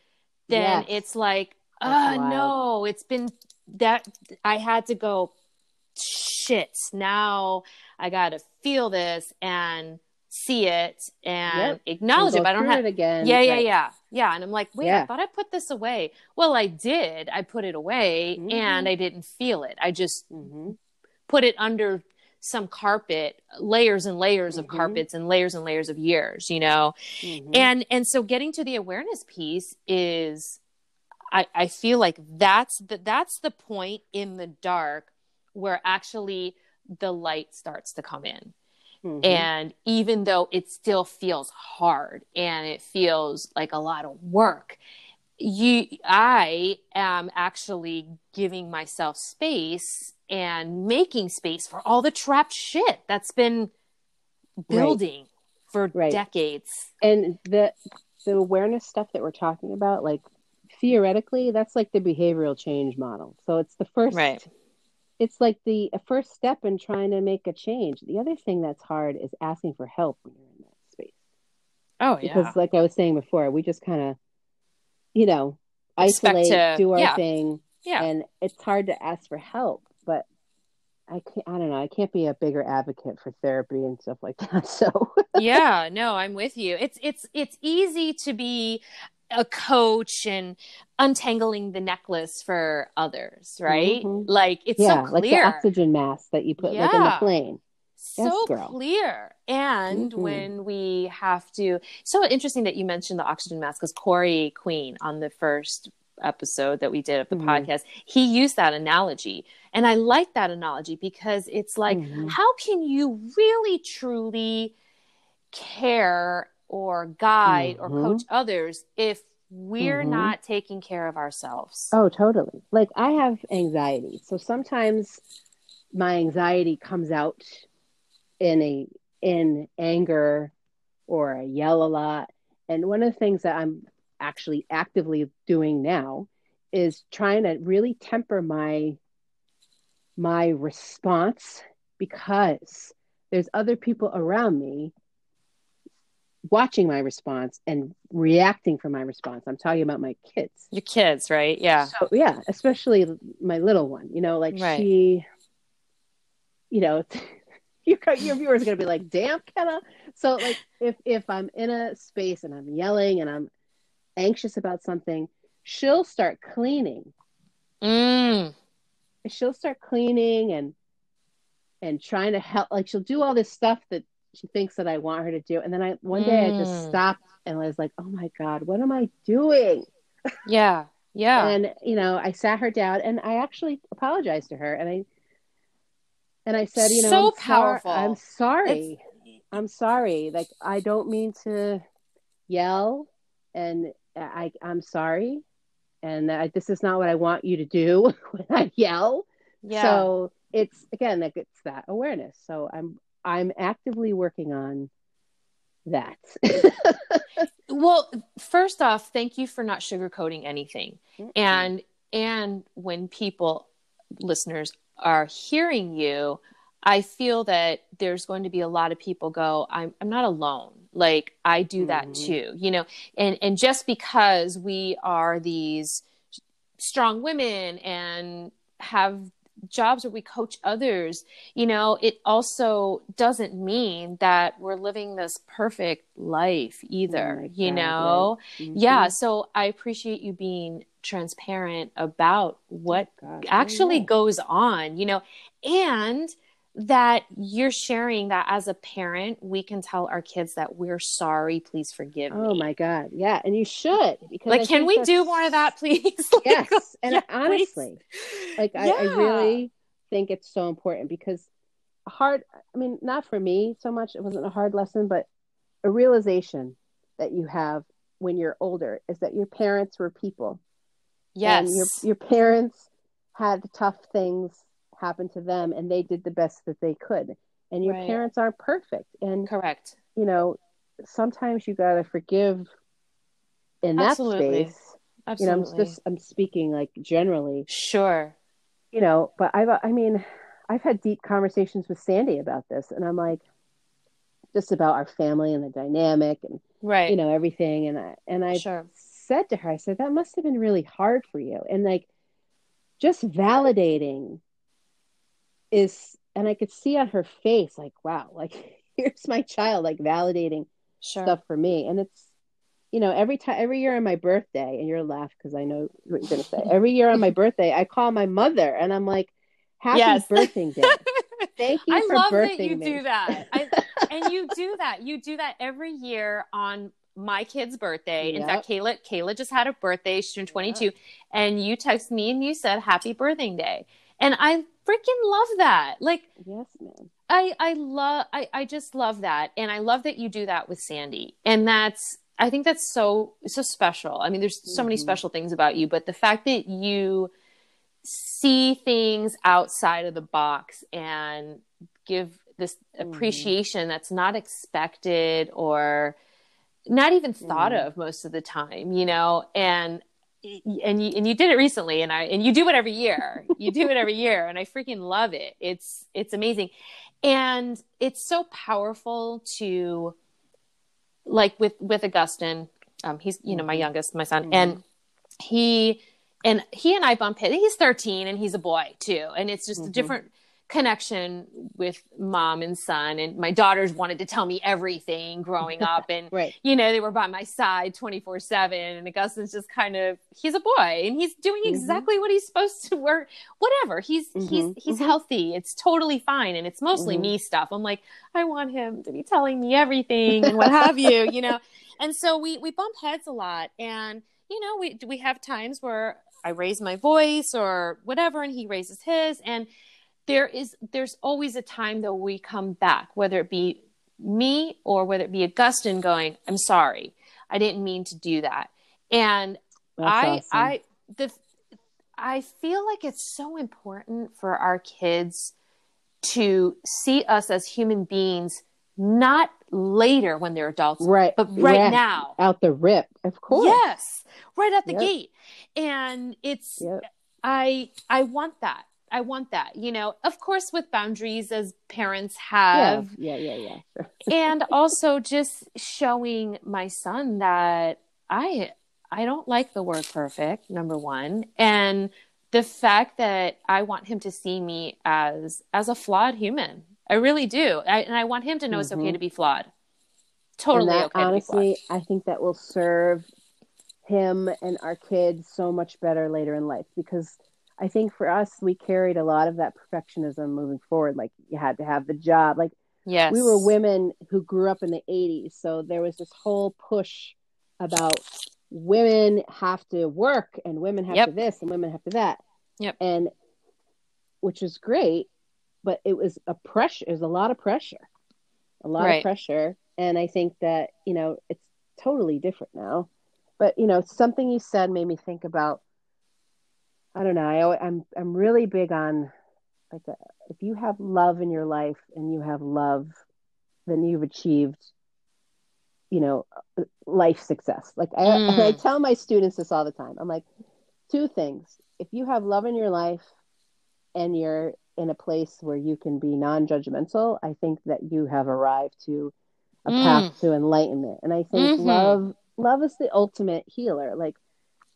Speaker 1: then
Speaker 2: Yes.
Speaker 1: it's like
Speaker 2: That's
Speaker 1: oh
Speaker 2: wild.
Speaker 1: no it's been that i had to go shit now i gotta feel this and see it and
Speaker 2: Yep.
Speaker 1: acknowledge
Speaker 2: And
Speaker 1: it but i don't have
Speaker 2: it again.
Speaker 1: yeah yeah
Speaker 2: Right.
Speaker 1: yeah yeah and i'm like wait i thought i put this away well i did i put it away
Speaker 2: Mhm.
Speaker 1: and i didn't feel it i just
Speaker 2: Mhm.
Speaker 1: put it under some carpet layers and layers of
Speaker 2: Mhm.
Speaker 1: carpets and layers and layers of years you know
Speaker 2: Mhm.
Speaker 1: and and so getting to the awareness piece is i i feel like that's the that's the point in the dark where actually the light starts to come in
Speaker 2: Mhm.
Speaker 1: and even though it still feels hard and it feels like a lot of work you i am actually giving myself space and making space for all the trapped shit that's been building for
Speaker 2: Right.
Speaker 1: decades
Speaker 2: and the the awareness stuff that we're talking about, like theoretically, that's like the behavioral change model. So it's the first
Speaker 1: Right.
Speaker 2: It's like the first step in trying to make a change. The other thing that's hard is asking for help when you're in that space.
Speaker 1: oh yeah.
Speaker 2: because like i was saying before we just kind of you know isolate
Speaker 1: to-
Speaker 2: do our
Speaker 1: yeah.
Speaker 2: thing
Speaker 1: yeah
Speaker 2: and it's hard to ask for help but i can't i don't know i can't be a bigger advocate for therapy and stuff like that so
Speaker 1: yeah no i'm with you it's it's it's easy to be a coach and untangling the necklace for others right
Speaker 2: Mhm.
Speaker 1: like it's
Speaker 2: yeah
Speaker 1: so
Speaker 2: like the oxygen mask that you put like in the plane
Speaker 1: so
Speaker 2: Yes, girl.
Speaker 1: clear and
Speaker 2: Mhm.
Speaker 1: when we have to so interesting that you mentioned the oxygen mask because corey queen on the first episode that we did of the
Speaker 2: Mhm.
Speaker 1: podcast he used that analogy and i like that analogy because it's like
Speaker 2: Mhm.
Speaker 1: how can you really truly care or guide or
Speaker 2: Mhm.
Speaker 1: coach others if we're
Speaker 2: Mhm.
Speaker 1: not taking care of ourselves
Speaker 2: oh totally like i have anxiety so sometimes my anxiety comes out in a in anger or I yell a lot. And one of the things that I'm actually actively doing now is trying to really temper my my response because there's other people around me watching my response and reacting for my response. I'm talking about my kids.
Speaker 1: your kids right yeah
Speaker 2: So yeah, especially my little one. You know, like
Speaker 1: Right.
Speaker 2: she, you know, your your viewers are gonna be like, "Damn, Kenna." So like, if if I'm in a space and I'm yelling and I'm anxious about something, she'll start cleaning.
Speaker 1: mm.
Speaker 2: She'll start cleaning and and trying to help like she'll do all this stuff that she thinks that I want her to do. And then I one day mm. I just mm. stopped and I was like, Oh my God, what am I doing?
Speaker 1: Yeah. Yeah.
Speaker 2: and you know, I sat her down and I actually apologized to her and I and I said, you know,
Speaker 1: so
Speaker 2: I'm
Speaker 1: powerful.
Speaker 2: I'm sorry. It's... I'm sorry. Like I don't mean to yell and I I'm sorry. And I, this is not what I want you to do when I yell. Yeah. So it's again like it's that awareness. So I'm I'm actively working on that.
Speaker 1: well, first off, thank you for not sugarcoating anything. Mm-hmm. And and when people listeners are hearing you, I feel that there's going to be a lot of people go, I'm I'm not alone. Like I do that mm-hmm. too, you know. And and just because we are these strong women and have jobs where we coach others, you know, it also doesn't mean that we're living this perfect life either, you know? Mm-hmm. Yeah. So I appreciate you being transparent about what Gosh, actually goes on, you know, and that you're sharing that as a parent, we can tell our kids that we're sorry, please forgive
Speaker 2: oh
Speaker 1: me.
Speaker 2: my God. Yeah. And you should.
Speaker 1: Because like, I can we do more of that, please? like,
Speaker 2: yes. Oh and yeah, honestly, like, I, yeah. I really think it's so important because hard, I mean, not for me so much, it wasn't a hard lesson, but a realization that you have when you're older is that your parents were people.
Speaker 1: Yes.
Speaker 2: And your, your parents had tough things happened to them and they did the best that they could. And your right. parents aren't perfect. And
Speaker 1: correct.
Speaker 2: you know sometimes you got to forgive in that Absolutely. space. Absolutely. you know i'm just i'm speaking like generally.
Speaker 1: Sure.
Speaker 2: You know but i've i mean i've had deep conversations with sandy about this and i'm like just about our family and the dynamic and
Speaker 1: right.
Speaker 2: you know everything. And i and i sure. said to her i said that must have been really hard for you. And like just validating is and I could see on her face like wow like here's my child like validating sure. stuff for me and it's you know every time every year on my birthday and you're laugh because I know what you're gonna say every year on my birthday I call my mother and I'm like happy yes. birthday day thank you I for love that
Speaker 1: you
Speaker 2: me.
Speaker 1: do that I, and you do that you do that every year on my kid's birthday. Yep. In fact, Kayla, Kayla just had a birthday. She's 22. Yep. And you text me and you said, Happy birthday day. And I freaking love that. Like,
Speaker 2: yes, man.
Speaker 1: I, I love, I, I just love that. And I love that you do that with Sandy. And that's, I think that's so, so special. I mean, there's so mm-hmm. many special things about you, but the fact that you see things outside of the box and give this mm-hmm. appreciation mm-hmm. that's not expected or not even thought mm-hmm. of most of the time, you know, and and you and you did it recently and I and you do it every year. you do it every year and I freaking love it. It's it's amazing. And it's so powerful to like with with augustine um he's you know my mm-hmm. youngest, my son, mm-hmm. and he and he and I bump heads. He's 13 and he's a boy too. And it's just mm-hmm. a different connection with mom and son and my daughters wanted to tell me everything growing up and
Speaker 2: right.
Speaker 1: you know they were by my side 24 7 and augustin's just kind of he's a boy and he's doing mm-hmm. exactly what he's supposed to work whatever he's mm-hmm. he's he's mm-hmm. healthy it's totally fine and it's mostly mm-hmm. me stuff i'm like i want him to be telling me everything and what have you you know and so we we bump heads a lot and you know we we have times where i raise my voice or whatever and he raises his and there is there's always a time that we come back whether it be me or whether it be augustin going i'm sorry i didn't mean to do that and That's i awesome. i the i feel like it's so important for our kids to see us as human beings not later when they're adults
Speaker 2: right
Speaker 1: but right now
Speaker 2: out the rip of course
Speaker 1: yes right at the yep. gate and it's yep. i i want that I want that, you know, of course, with boundaries as parents have.
Speaker 2: Yeah, yeah, yeah, yeah.
Speaker 1: and also just showing my son that I I don't like the word perfect, number one. And the fact that I want him to see me as as a flawed human. I really do. I, and I want him to know mm-hmm. it's okay to be flawed. Totally that, okay.
Speaker 2: Honestly, I think that will serve him and our kids so much better later in life because I think for us, we carried a lot of that perfectionism moving forward. Like you had to have the job. Like
Speaker 1: Yes.
Speaker 2: we were women who grew up in the 80s. So there was this whole push about women have to work and women have
Speaker 1: Yep.
Speaker 2: to this and women have to that.
Speaker 1: Yep.
Speaker 2: And which was great, but it was a pressure, it was a lot of pressure, a lot
Speaker 1: Right.
Speaker 2: of pressure. And I think that, you know, it's totally different now. But, you know, something you said made me think about, I don't know, I, I'm I'm really big on like a, if you have love in your life and you have love, then you've achieved, you know, life success. Like I,
Speaker 1: Mm.
Speaker 2: I tell my students this all the time. I'm like, two things. If you have love in your life and you're in a place where you can be non-judgmental, I think that you have arrived to a
Speaker 1: Mm.
Speaker 2: path to enlightenment. And I think
Speaker 1: Mhm.
Speaker 2: love, love is the ultimate healer. Like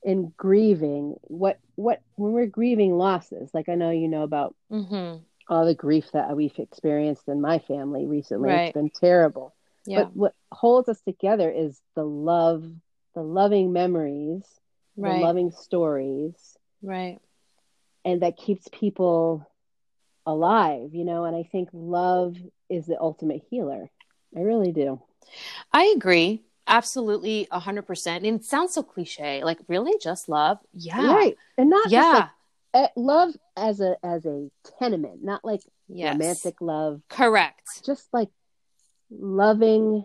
Speaker 2: in grieving, what, what, when we're grieving losses, like I know you know about
Speaker 1: hmm
Speaker 2: all the grief that we've experienced in my family recently.
Speaker 1: Right.
Speaker 2: It's been terrible.
Speaker 1: Yeah.
Speaker 2: But what holds us together is the love, the loving memories,
Speaker 1: right.
Speaker 2: the loving stories,
Speaker 1: right.
Speaker 2: and that keeps people alive, you know. And I think love is the ultimate healer. I really do.
Speaker 1: I agree. Absolutely, a hundred percent. And it sounds so cliche. Like, really, just love? Yeah.
Speaker 2: Right. And not
Speaker 1: Yeah.
Speaker 2: just like eh, love as a as a tenement, not like
Speaker 1: yes.
Speaker 2: romantic love,
Speaker 1: Correct.
Speaker 2: just like loving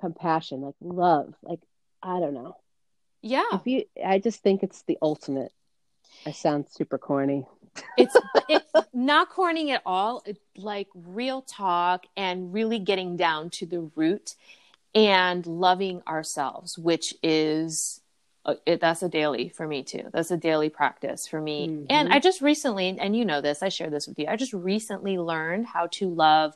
Speaker 2: compassion, like love. Like I don't know.
Speaker 1: Yeah.
Speaker 2: If you I just think it's the ultimate. I sound super corny.
Speaker 1: it's it's not corning at all it's like real talk and really getting down to the root and loving ourselves which is uh, it, that's a daily for me too that's a daily practice for me
Speaker 2: Mhm.
Speaker 1: and i just recently and you know this i share this with you i just recently learned how to love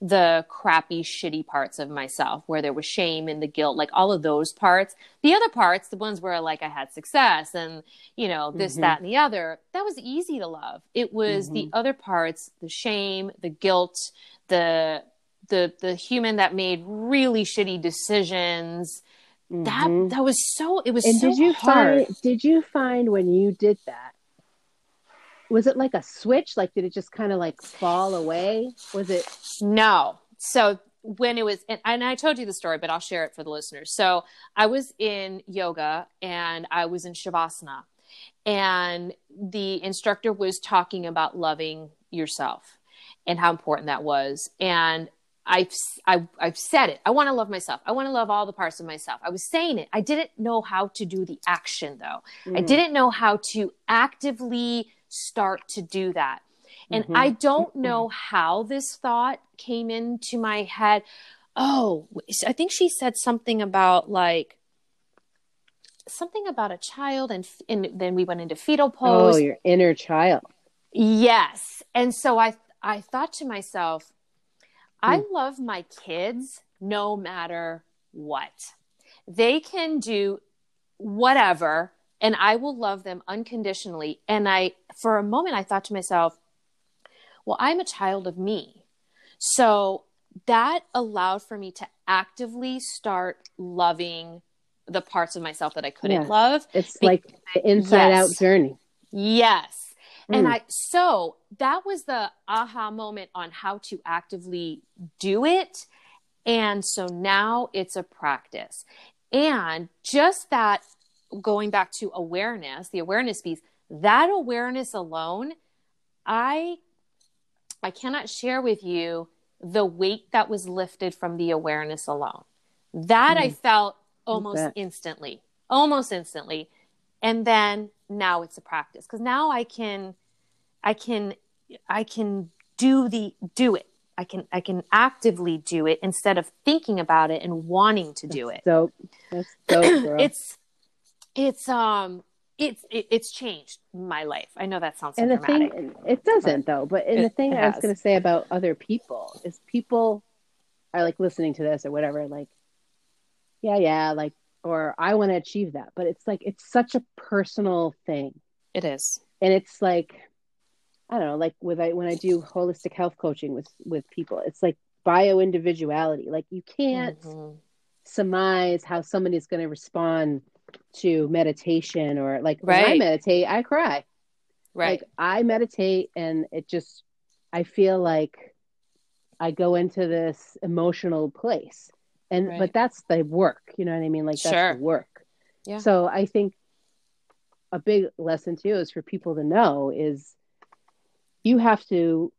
Speaker 1: the crappy shitty parts of myself where there was shame and the guilt like all of those parts the other parts the ones where like i had success and you know this
Speaker 2: Mhm.
Speaker 1: that and the other that was easy to love it was the
Speaker 2: Mhm.
Speaker 1: other parts the shame the guilt the the the human that made really shitty decisions that
Speaker 2: Mhm.
Speaker 1: that was so it was
Speaker 2: and
Speaker 1: so
Speaker 2: did you
Speaker 1: hard
Speaker 2: find did you find when you did that was it like a switch like did it just kind of like fall away was it
Speaker 1: No. So when it was, and, and I told you the story, but I'll share it for the listeners. So I was in yoga and I was in Shavasana, and the instructor was talking about loving yourself and how important that was. And I've, I, I've said it. I want to love myself. I want to love all the parts of myself. I was saying it. I didn't know how to do the action though. I
Speaker 2: Mm.
Speaker 1: didn't know how to actively start to do that. And
Speaker 2: Mhm.
Speaker 1: I don't know how this thought came into my head. Oh, I think she said something about like something about a child, and, and then we went into fetal pose.
Speaker 2: oh your inner child
Speaker 1: Yes. And so I I thought to myself, I
Speaker 2: Hmm.
Speaker 1: love my kids no matter what. They can do whatever and I will love them unconditionally. And I for a moment I thought to myself, well, I'm a child of me. So that allowed for me to actively start loving the parts of myself that I couldn't
Speaker 2: Yeah.
Speaker 1: love.
Speaker 2: it's
Speaker 1: Be-
Speaker 2: like the inside out journey
Speaker 1: Yes. And
Speaker 2: Mm.
Speaker 1: I, so that was the aha moment on how to actively do it. And so now it's a practice. And just that, going back to awareness, the awareness piece, that awareness alone, I, I cannot share with you the weight that was lifted from the awareness alone. That I
Speaker 2: Mm.
Speaker 1: felt almost instantly, almost instantly. And then now it's a practice because now I can, I can, I can do the, do it. I can, I can actively do it instead of thinking about it and wanting to do it.
Speaker 2: dope that's dope.
Speaker 1: It's, it's, um, it's, it, it's changed my life. I know that sounds so
Speaker 2: and the
Speaker 1: dramatic.
Speaker 2: thing it doesn't though but and the thing i was going to say about other people is people are like listening to this or whatever like yeah yeah like or i want to achieve that but it's like it's such a personal thing
Speaker 1: it is.
Speaker 2: and it's like i don't know like with I, when i do holistic health coaching with with people it's like bio individuality like you can't
Speaker 1: Mhm.
Speaker 2: surmise how somebody's going to respond to meditation or like when i meditate i cry
Speaker 1: Right.
Speaker 2: Like I meditate and it just I feel like I go into this emotional place. And
Speaker 1: Right.
Speaker 2: but that's the work, you know what I mean? Like that's
Speaker 1: Sure.
Speaker 2: the work.
Speaker 1: Yeah.
Speaker 2: So I think a big lesson too is for people to know is you have to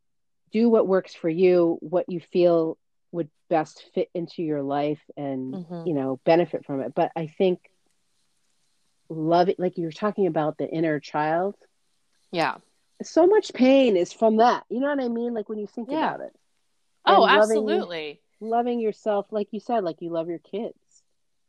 Speaker 2: do what works for you, what you feel would best fit into your life and
Speaker 1: Mhm.
Speaker 2: you know benefit from it. But I think love it like you were talking about the inner child
Speaker 1: yeah.
Speaker 2: so much pain is from that. You know what I mean? Like when you think
Speaker 1: Yeah.
Speaker 2: about it.
Speaker 1: Oh,
Speaker 2: And
Speaker 1: absolutely.
Speaker 2: Loving yourself, like you said, like you love your kids.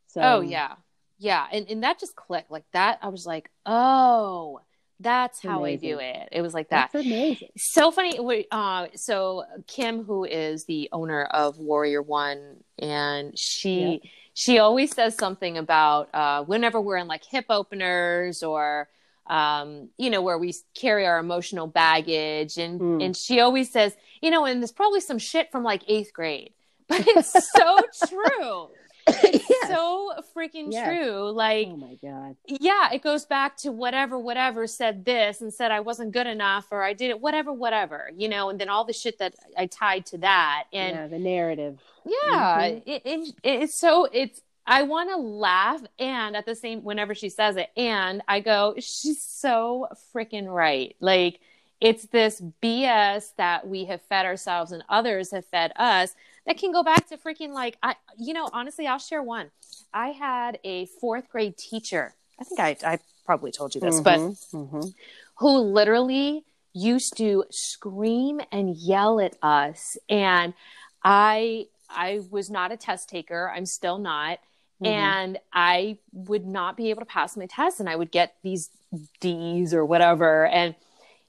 Speaker 2: So
Speaker 1: Oh yeah. Yeah. And and that just clicked. Like that I was like, oh, that's how I do it. It was like that.
Speaker 2: That's amazing.
Speaker 1: so funny we- uh, so kim who is the owner of warrior one and she she always says something about uh, whenever we're in like hip openers or um, you know where we carry our emotional baggage and
Speaker 2: Mm.
Speaker 1: and she always says you know and there's probably some shit from like eighth grade but it's so true it's
Speaker 2: Yes.
Speaker 1: so freaking
Speaker 2: Yes.
Speaker 1: true like
Speaker 2: oh my god.
Speaker 1: yeah, it goes back to whatever, whatever said this and said I wasn't good enough or I did it, whatever, whatever, you know, and then all the shit that I tied to that. And
Speaker 2: yeah, the narrative.
Speaker 1: yeah,
Speaker 2: Mhm.
Speaker 1: it, it, it's so, it's, I want to laugh. And at the same, whenever she says it, and I go, she's so freaking right. Like, it's this BS that we have fed ourselves and others have fed us that can go back to freaking like I you know honestly I'll share one. I had a 4th grade teacher. I think I I probably told you this, but
Speaker 2: Mhm, mhm.
Speaker 1: who literally used to scream and yell at us and I I was not a test taker. I'm still not.
Speaker 2: Mhm.
Speaker 1: And I would not be able to pass my test and I would get these D's or whatever. And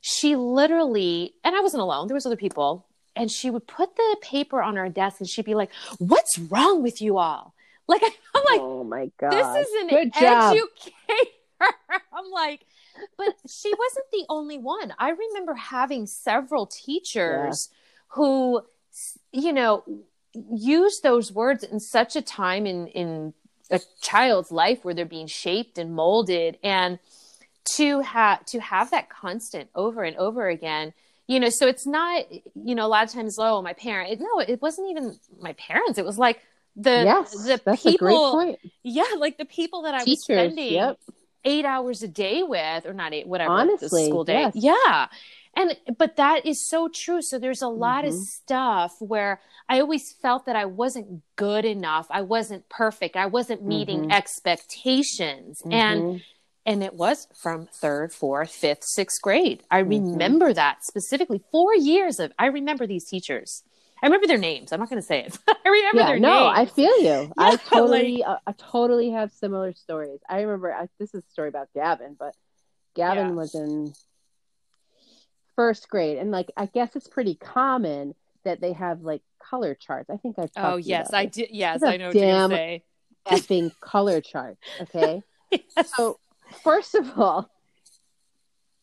Speaker 1: she literally, and I wasn't alone, there was other people, and she would put the paper on our desk and she'd be like, What's wrong with you all? Like I'm like,
Speaker 2: oh my god.
Speaker 1: this is an
Speaker 2: good job.
Speaker 1: educator. I'm like, but she wasn't the only one. I remember having several teachers who, you know, use those words in such a time in in a child's life where they're being shaped and molded, and to have to have that constant over and over again. You know, so it's not, you know, a lot of times, oh, my parent. It, no, it wasn't even my parents. It was like the
Speaker 2: yes,
Speaker 1: the people
Speaker 2: a great point.
Speaker 1: yeah, like the people that I was spending
Speaker 2: yep.
Speaker 1: eight hours a day with, or not eight, whatever,
Speaker 2: Honestly,
Speaker 1: school day.
Speaker 2: yes.
Speaker 1: Yeah. And, but that is so true. So there's a lot of
Speaker 2: Mhm.
Speaker 1: stuff where I always felt that I wasn't good enough. I wasn't perfect. I wasn't meeting
Speaker 2: Mhm.
Speaker 1: expectations. And,
Speaker 2: Mhm.
Speaker 1: And it was from third, fourth, fifth, sixth grade. I
Speaker 2: Mhm.
Speaker 1: remember that specifically. Four years of, I remember these teachers. I remember their names. I'm not going to say it. I remember
Speaker 2: yeah,
Speaker 1: their
Speaker 2: no,
Speaker 1: names.
Speaker 2: No, I feel you. I
Speaker 1: Yeah,
Speaker 2: totally, uh, I totally have similar stories. I remember I, this is a story about Gavin, but Gavin
Speaker 1: Yeah.
Speaker 2: was in first grade, and like I guess it's pretty common that they have like color charts. I think I've talked
Speaker 1: Oh yes, I did. Yes,
Speaker 2: I
Speaker 1: I know what you're
Speaker 2: damn-
Speaker 1: say.
Speaker 2: effing color chart. Okay,
Speaker 1: Yes.
Speaker 2: so first of all.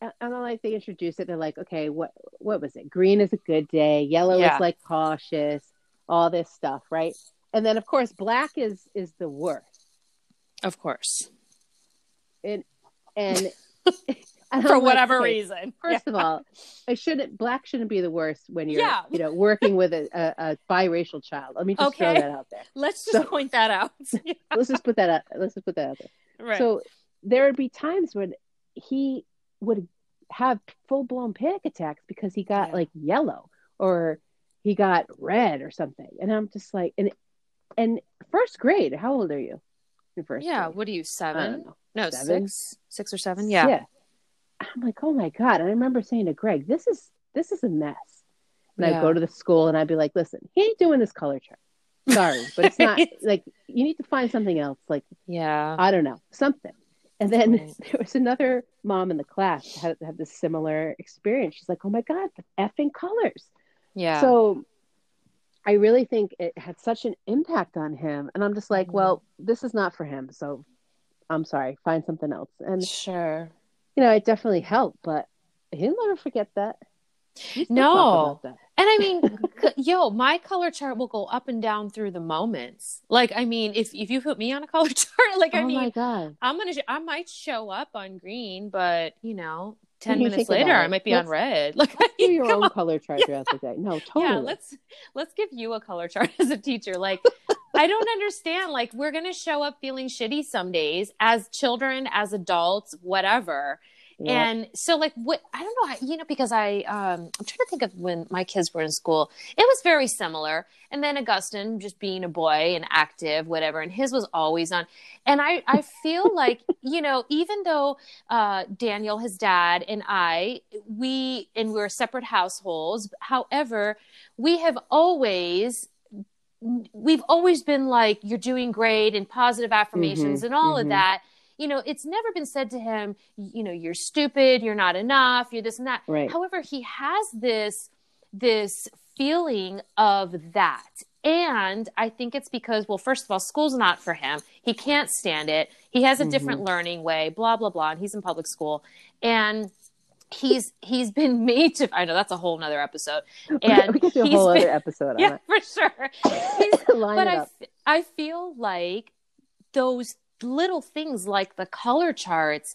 Speaker 2: And and then like they introduce it, they're like, okay, what what was it? Green is a good day, yellow
Speaker 1: Yeah.
Speaker 2: is like cautious, all this stuff, right? And then of course black is is the worst.
Speaker 1: Of course,
Speaker 2: and and
Speaker 1: for
Speaker 2: like,
Speaker 1: whatever
Speaker 2: okay,
Speaker 1: reason.
Speaker 2: First of all, it shouldn't black shouldn't be the worst when you're
Speaker 1: Yeah.
Speaker 2: you know working with a, a, a biracial child. Let me just throw
Speaker 1: Okay.
Speaker 2: that out there.
Speaker 1: Let's just
Speaker 2: So-
Speaker 1: point that out.
Speaker 2: Let's just put that out. Let's just put that out there.
Speaker 1: right.
Speaker 2: So there would be times when he would have full blown panic attacks because he got
Speaker 1: Yeah.
Speaker 2: like yellow or he got red or something, and I'm just like, and and first grade. How old are you? In first
Speaker 1: yeah.
Speaker 2: grade?
Speaker 1: What are you seven? No,
Speaker 2: seven?
Speaker 1: six, six or seven. Yeah.
Speaker 2: I'm like, oh my God. And I remember saying to Greg, this is this is a mess. And
Speaker 1: Yeah.
Speaker 2: I'd go to the school and I'd be like, listen, he ain't doing this color chart. Sorry, but it's not like you need to find something else. Like,
Speaker 1: Yeah.
Speaker 2: I don't know, something. And then
Speaker 1: Right.
Speaker 2: there was another mom in the class had, had this similar experience. She's like, oh my God, the effing colors.
Speaker 1: Yeah.
Speaker 2: So I really think it had such an impact on him. And I'm just like,
Speaker 1: Mhm.
Speaker 2: well, this is not for him. So I'm sorry, find something else. And
Speaker 1: sure.
Speaker 2: you know, it definitely helped, but he'll never forget that.
Speaker 1: No.
Speaker 2: that.
Speaker 1: And I mean, yo, my color chart will go up and down through the moments. Like, I mean, if if you put me on a color chart, like, I
Speaker 2: oh
Speaker 1: mean,
Speaker 2: my god!
Speaker 1: I'm gonna, I might show up on green, but you know, 10
Speaker 2: you
Speaker 1: minutes later I might be on
Speaker 2: let's-
Speaker 1: red. Look,
Speaker 2: Do your own color chart throughout the day. No, totally.
Speaker 1: yeah let's let's give you a color chart as a teacher like i don't understand like we're gonna show up feeling shitty some days as children as adults whatever
Speaker 2: Yeah.
Speaker 1: and so like what i don't know you know because i um i'm trying to think of when my kids were in school. It was very similar. And then Augustine, just being a boy and active whatever and his was always on. And i i feel like you know even though uh daniel his dad and i we and we're separate households however we have always we've always been like you're doing great and positive affirmations
Speaker 2: Mhm,
Speaker 1: and all
Speaker 2: mhm.
Speaker 1: of that you know it's never been said to him you know you're stupid you're not enough you're this and that.
Speaker 2: Right.
Speaker 1: however he has this this feeling of that. And i think it's because well first of all school's not for him. He can't stand it. He has a
Speaker 2: Mm-hmm.
Speaker 1: different learning way blah blah blah and he's in public school. And he's he's been made to i know that's a whole nother episode. And
Speaker 2: we could do a whole
Speaker 1: been-
Speaker 2: other episode on
Speaker 1: yeah for sure.
Speaker 2: Line
Speaker 1: but
Speaker 2: it
Speaker 1: I,
Speaker 2: up.
Speaker 1: feel like those little things like the color charts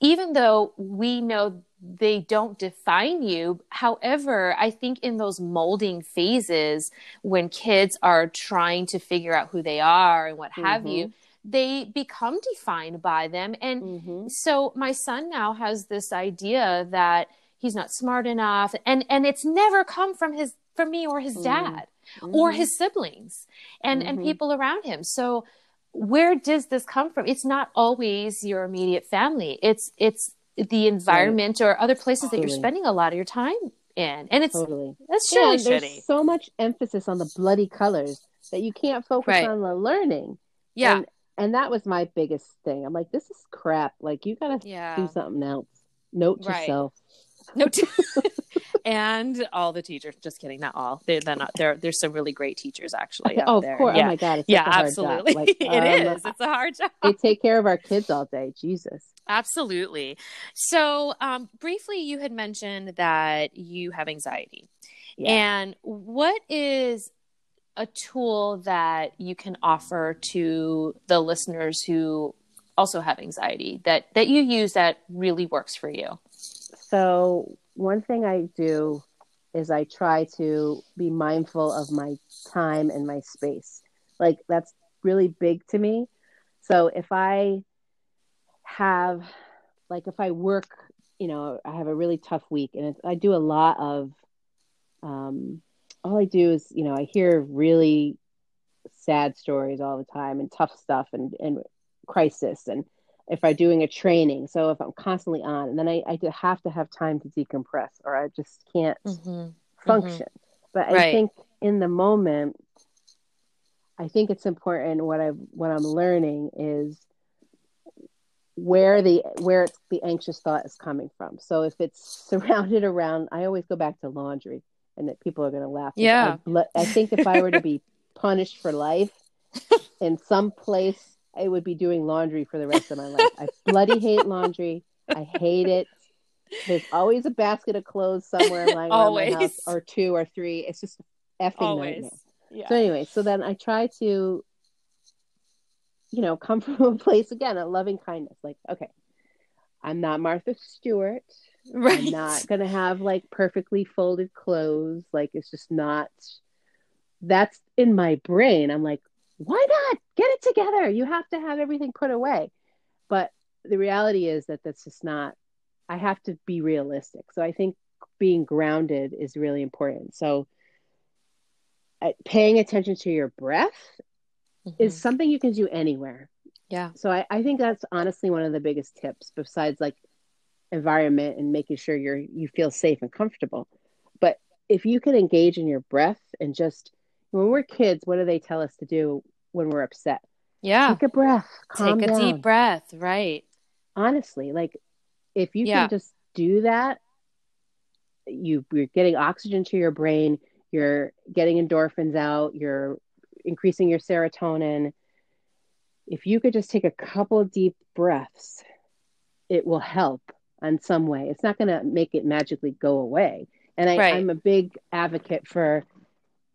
Speaker 1: even though we know they don't define you however i think in those molding phases when kids are trying to figure out who they are and what have
Speaker 2: Mhm.
Speaker 1: you they become defined by them and
Speaker 2: Mhm.
Speaker 1: so my son now has this idea that he's not smart enough and and it's never come from his from me or his
Speaker 2: Mm.
Speaker 1: dad or
Speaker 2: Mhm.
Speaker 1: his siblings and and people around him so where does this come from it's not always your immediate family it's it's the environment or other places that you're spending a lot of your time in and it's
Speaker 2: totally.
Speaker 1: that's
Speaker 2: Yeah,
Speaker 1: really
Speaker 2: there's
Speaker 1: shitty
Speaker 2: so much emphasis on the bloody colors that you can't focus
Speaker 1: Right.
Speaker 2: on the learning.
Speaker 1: yeah
Speaker 2: And, and that was my biggest thing. I'm like, this is crap. Like, you got to do something else. Note to
Speaker 1: Right.
Speaker 2: self.
Speaker 1: No t- and all the teachers just kidding not all they're, they're not there there's some really great teachers actually out
Speaker 2: oh, of
Speaker 1: there
Speaker 2: course.
Speaker 1: yeah
Speaker 2: Oh my God. It's
Speaker 1: yeah
Speaker 2: such a hard
Speaker 1: absolutely
Speaker 2: Job. Like,
Speaker 1: It
Speaker 2: um,
Speaker 1: is. it's a hard job
Speaker 2: They take care of our kids all day. Jesus.
Speaker 1: Absolutely. So, um, briefly, you had mentioned that you have anxiety.
Speaker 2: Yeah.
Speaker 1: And what is a tool that you can offer to the listeners who also have anxiety that that you use that really works for you?
Speaker 2: So one thing I do is I try to be mindful of my time and my space. Like that's really big to me. So if I have like if I work, you know, I have a really tough week and I do a lot of um all I do is, you know, I hear really sad stories all the time and tough stuff and and crisis and if I'm doing a training. So if I'm constantly on, and then I, I have to have time to decompress, or I just can't
Speaker 1: Mm-hmm.
Speaker 2: function. But I
Speaker 1: Right.
Speaker 2: think in the moment, I think it's important. What I what I'm learning is where the where it's, the anxious thought is coming from. So if it's surrounded around, I always go back to laundry, and that people are going to laugh.
Speaker 1: Yeah.
Speaker 2: I, I think if I were to be punished for life in some place, I would be doing laundry for the rest of my life. I bloody hate laundry. I hate it. There's always a basket of clothes somewhere lying around my
Speaker 1: Always.
Speaker 2: house, or two or three. It's just effing
Speaker 1: Always.
Speaker 2: nightmare.
Speaker 1: Yeah.
Speaker 2: So anyway, so then I try to, you know, come from a place again, of loving kindness. Like, okay, I'm not Martha Stewart.
Speaker 1: right.
Speaker 2: I'm not gonna have like perfectly folded clothes. Like it's just not. That's in my brain. I'm like, why not get it together? You have to have everything put away. But the reality is that that's just not. I have to be realistic. So I think being grounded is really important. So uh, paying attention to your breath is
Speaker 1: Mhm.
Speaker 2: something you can do anywhere.
Speaker 1: yeah.
Speaker 2: So I, I think that's honestly one of the biggest tips besides like environment and making sure you're you feel safe and comfortable. But if you can engage in your breath and just when we're kids, what do they tell us to do when we're upset?
Speaker 1: Yeah.
Speaker 2: Take a breath, calm
Speaker 1: Take a
Speaker 2: down.
Speaker 1: deep breath. Right.
Speaker 2: Honestly, like if you
Speaker 1: Yeah.
Speaker 2: can just do that, you you're getting oxygen to your brain, you're getting endorphins out, you're increasing your serotonin. If you could just take a couple of deep breaths, it will help in some way. It's not going to make it magically go away. And I,
Speaker 1: Right.
Speaker 2: I'm a big advocate for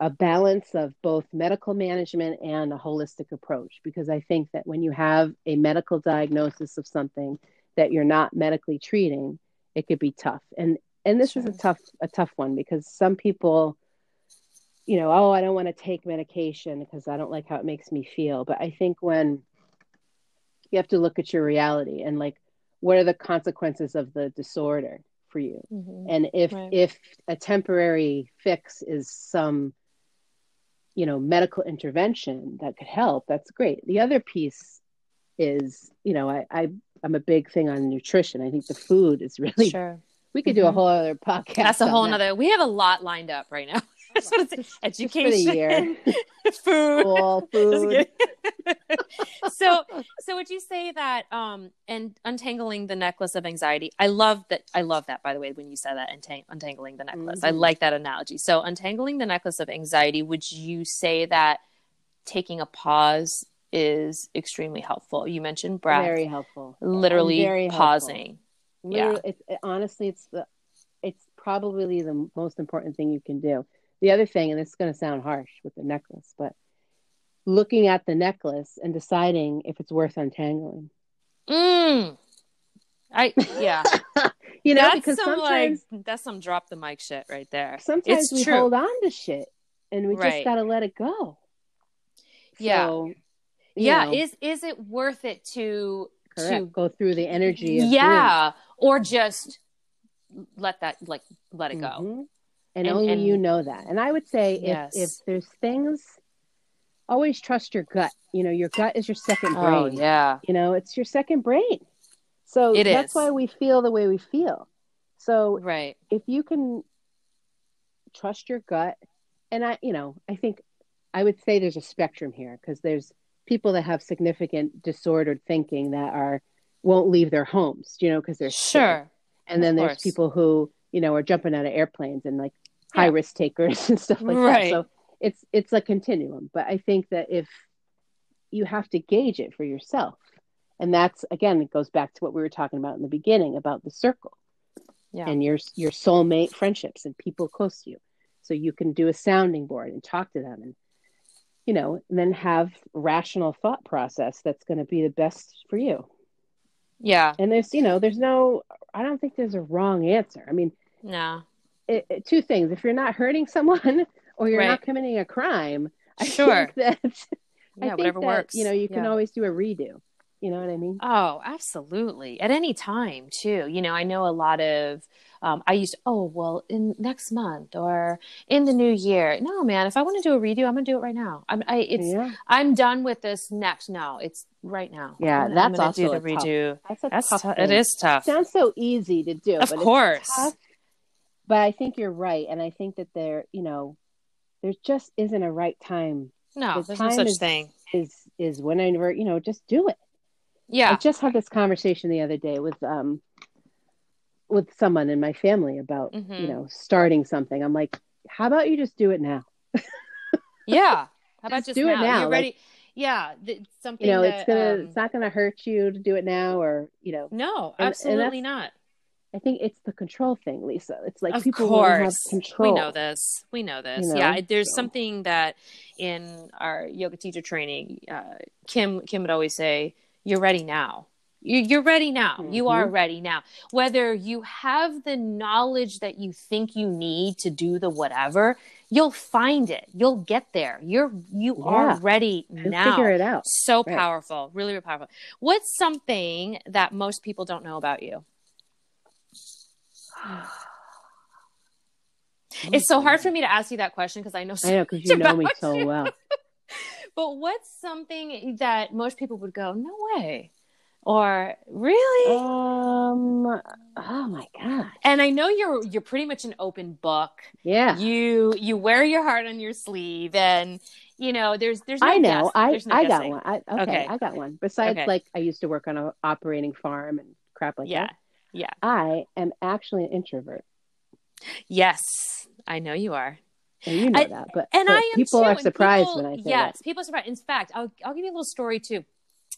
Speaker 2: a balance of both medical management and a holistic approach because I think that when you have a medical diagnosis of something that you're not medically treating, it could be tough. And and this
Speaker 1: Sure.
Speaker 2: is a tough a tough one because some people you know, oh, I don't want to take medication because I don't like how it makes me feel. But I think when you have to look at your reality and like what are the consequences of the disorder for you?
Speaker 1: Mhm.
Speaker 2: And if
Speaker 1: Right.
Speaker 2: if a temporary fix is some you know medical intervention that could help, that's great. The other piece is, you know, I, I I'm a big thing on nutrition. I think the food is really
Speaker 1: Sure.
Speaker 2: we could do a
Speaker 1: Mhm.
Speaker 2: whole other podcast.
Speaker 1: That's a whole
Speaker 2: that.
Speaker 1: nother. We have a lot lined up right now. That's what it's
Speaker 2: Just-
Speaker 1: education,
Speaker 2: just for the year.
Speaker 1: food.
Speaker 2: School, food.
Speaker 1: so, so would you say that um and untangling the necklace of anxiety? I love that. I love that. By the way, when you said that, untang- untangling the necklace, I
Speaker 2: Mhm.
Speaker 1: like that analogy. So, untangling the necklace of anxiety. Would you say that taking a pause is extremely helpful? You mentioned breath,
Speaker 2: Very helpful.
Speaker 1: literally
Speaker 2: very helpful.
Speaker 1: pausing.
Speaker 2: Literally, it's, it, honestly, it's the it's probably the most important thing you can do. The other thing, and this is going to sound harsh with the necklace, but looking at the necklace and deciding if it's worth untangling.
Speaker 1: Mm. I yeah.
Speaker 2: You know,
Speaker 1: that's
Speaker 2: because
Speaker 1: some
Speaker 2: sometimes
Speaker 1: like that's some drop the mic shit right there.
Speaker 2: sometimes
Speaker 1: it's
Speaker 2: we
Speaker 1: true.
Speaker 2: hold on to shit and we
Speaker 1: Right.
Speaker 2: just got to let it go.
Speaker 1: Yeah.
Speaker 2: So,
Speaker 1: yeah,
Speaker 2: know,
Speaker 1: is is it worth it to
Speaker 2: correct.
Speaker 1: to
Speaker 2: go through the energy of
Speaker 1: yeah, or just let that like let it go?
Speaker 2: it. And,
Speaker 1: And-
Speaker 2: only
Speaker 1: and-
Speaker 2: you know that. And I would say
Speaker 1: Yes.
Speaker 2: if if there's things, always trust your gut. You know, your gut is your second oh, brain.
Speaker 1: Oh yeah,
Speaker 2: You know, it's your second brain. So
Speaker 1: It
Speaker 2: that's
Speaker 1: is.
Speaker 2: why we feel the way we feel. So
Speaker 1: right.
Speaker 2: if you can trust your gut, and I, you know, I think I would say there's a spectrum here because there's people that have significant disordered thinking that are won't leave their homes, you know, because they're.
Speaker 1: Sure.
Speaker 2: And then
Speaker 1: Of
Speaker 2: there's
Speaker 1: course.
Speaker 2: people who, you know, are jumping out of airplanes and like
Speaker 1: Yeah.
Speaker 2: high risk takers and stuff like
Speaker 1: Right.
Speaker 2: that. So it's it's a continuum. But I think that if you have to gauge it for yourself, and that's again, it goes back to what we were talking about in the beginning about the circle
Speaker 1: Yeah.
Speaker 2: and your your soulmate friendships and people close to you. So you can do a sounding board and talk to them and you know, and then have rational thought process that's going to be the best for you.
Speaker 1: Yeah.
Speaker 2: And there's, you know, there's no, I don't think there's a wrong answer. I mean,
Speaker 1: No.
Speaker 2: It, it- two things: if you're not hurting someone or you're
Speaker 1: Right.
Speaker 2: not committing a crime, I
Speaker 1: Sure.
Speaker 2: think that I
Speaker 1: Yeah.
Speaker 2: think
Speaker 1: Whatever
Speaker 2: that,
Speaker 1: works.
Speaker 2: You know, you can
Speaker 1: Yeah.
Speaker 2: always do a redo. You know what I mean?
Speaker 1: Oh, absolutely. At any time, too. You know, I know a lot of, um, I used, oh, well, in next month or in the new year. No, man, if I want to do a redo, I'm going to do it right now. I'm, I, it's,
Speaker 2: yeah,
Speaker 1: I'm done with this next. No, it's right now.
Speaker 2: Yeah,
Speaker 1: I'm
Speaker 2: that's
Speaker 1: I'm gonna
Speaker 2: also
Speaker 1: do the
Speaker 2: a tough-
Speaker 1: redo.
Speaker 2: that's a
Speaker 1: That's
Speaker 2: tough.
Speaker 1: tou-
Speaker 2: thing.
Speaker 1: it is tough.
Speaker 2: sounds so easy to do,
Speaker 1: Of
Speaker 2: but
Speaker 1: course.
Speaker 2: But I think you're right, and I think that there, you know, there just isn't a right time.
Speaker 1: No,
Speaker 2: the
Speaker 1: there's no such
Speaker 2: is-
Speaker 1: thing.
Speaker 2: Is is whenever you know, just do it.
Speaker 1: Yeah, I
Speaker 2: just had this conversation the other day with um with someone in my family about
Speaker 1: Mhm.
Speaker 2: you know starting something. I'm like, how about you just do it now?
Speaker 1: Yeah. How about
Speaker 2: Just
Speaker 1: just
Speaker 2: do it now,
Speaker 1: You're
Speaker 2: like-
Speaker 1: ready. Yeah. th- something
Speaker 2: You know,
Speaker 1: that,
Speaker 2: it's gonna
Speaker 1: um,
Speaker 2: it's not gonna hurt you to do it now, or you know,
Speaker 1: no,
Speaker 2: and
Speaker 1: absolutely
Speaker 2: that's-
Speaker 1: not.
Speaker 2: I think it's the control thing, Lisa. It's like
Speaker 1: of
Speaker 2: people to have
Speaker 1: course
Speaker 2: control.
Speaker 1: we know this we know this
Speaker 2: You know,
Speaker 1: yeah there's
Speaker 2: so.
Speaker 1: something that in our yoga teacher training uh, kim kim would always say you're ready now you, you're ready now you are ready now whether you have the knowledge that you think you need to do the whatever you'll find it you'll get there you're you are
Speaker 2: Yeah.
Speaker 1: ready
Speaker 2: And
Speaker 1: now
Speaker 2: figure it out.
Speaker 1: so
Speaker 2: Right.
Speaker 1: powerful really, really powerful what's something that most people don't know about you it's so hard for me to ask you that question because I know so
Speaker 2: I know because you know me so
Speaker 1: you.
Speaker 2: well.
Speaker 1: But what's something that most people would go, no way, or really?
Speaker 2: Um. Oh my god.
Speaker 1: and I know you're you're pretty much an open book.
Speaker 2: Yeah.
Speaker 1: You you wear your heart on your sleeve, and you know there's there's no
Speaker 2: I know.
Speaker 1: guess-
Speaker 2: I
Speaker 1: no
Speaker 2: I got one. I, okay,
Speaker 1: Okay.
Speaker 2: I got one. Besides,
Speaker 1: Okay.
Speaker 2: like I used to work on a operating farm and crap like
Speaker 1: Yeah,
Speaker 2: that.
Speaker 1: Yeah,
Speaker 2: I am actually an introvert,
Speaker 1: yes, I know you are.
Speaker 2: and you know
Speaker 1: I-
Speaker 2: that. But,
Speaker 1: and
Speaker 2: but
Speaker 1: I am
Speaker 2: people
Speaker 1: too,
Speaker 2: are surprised
Speaker 1: people-
Speaker 2: when I say
Speaker 1: yes, people are surprised. In fact, I'll I'll give you a little story too.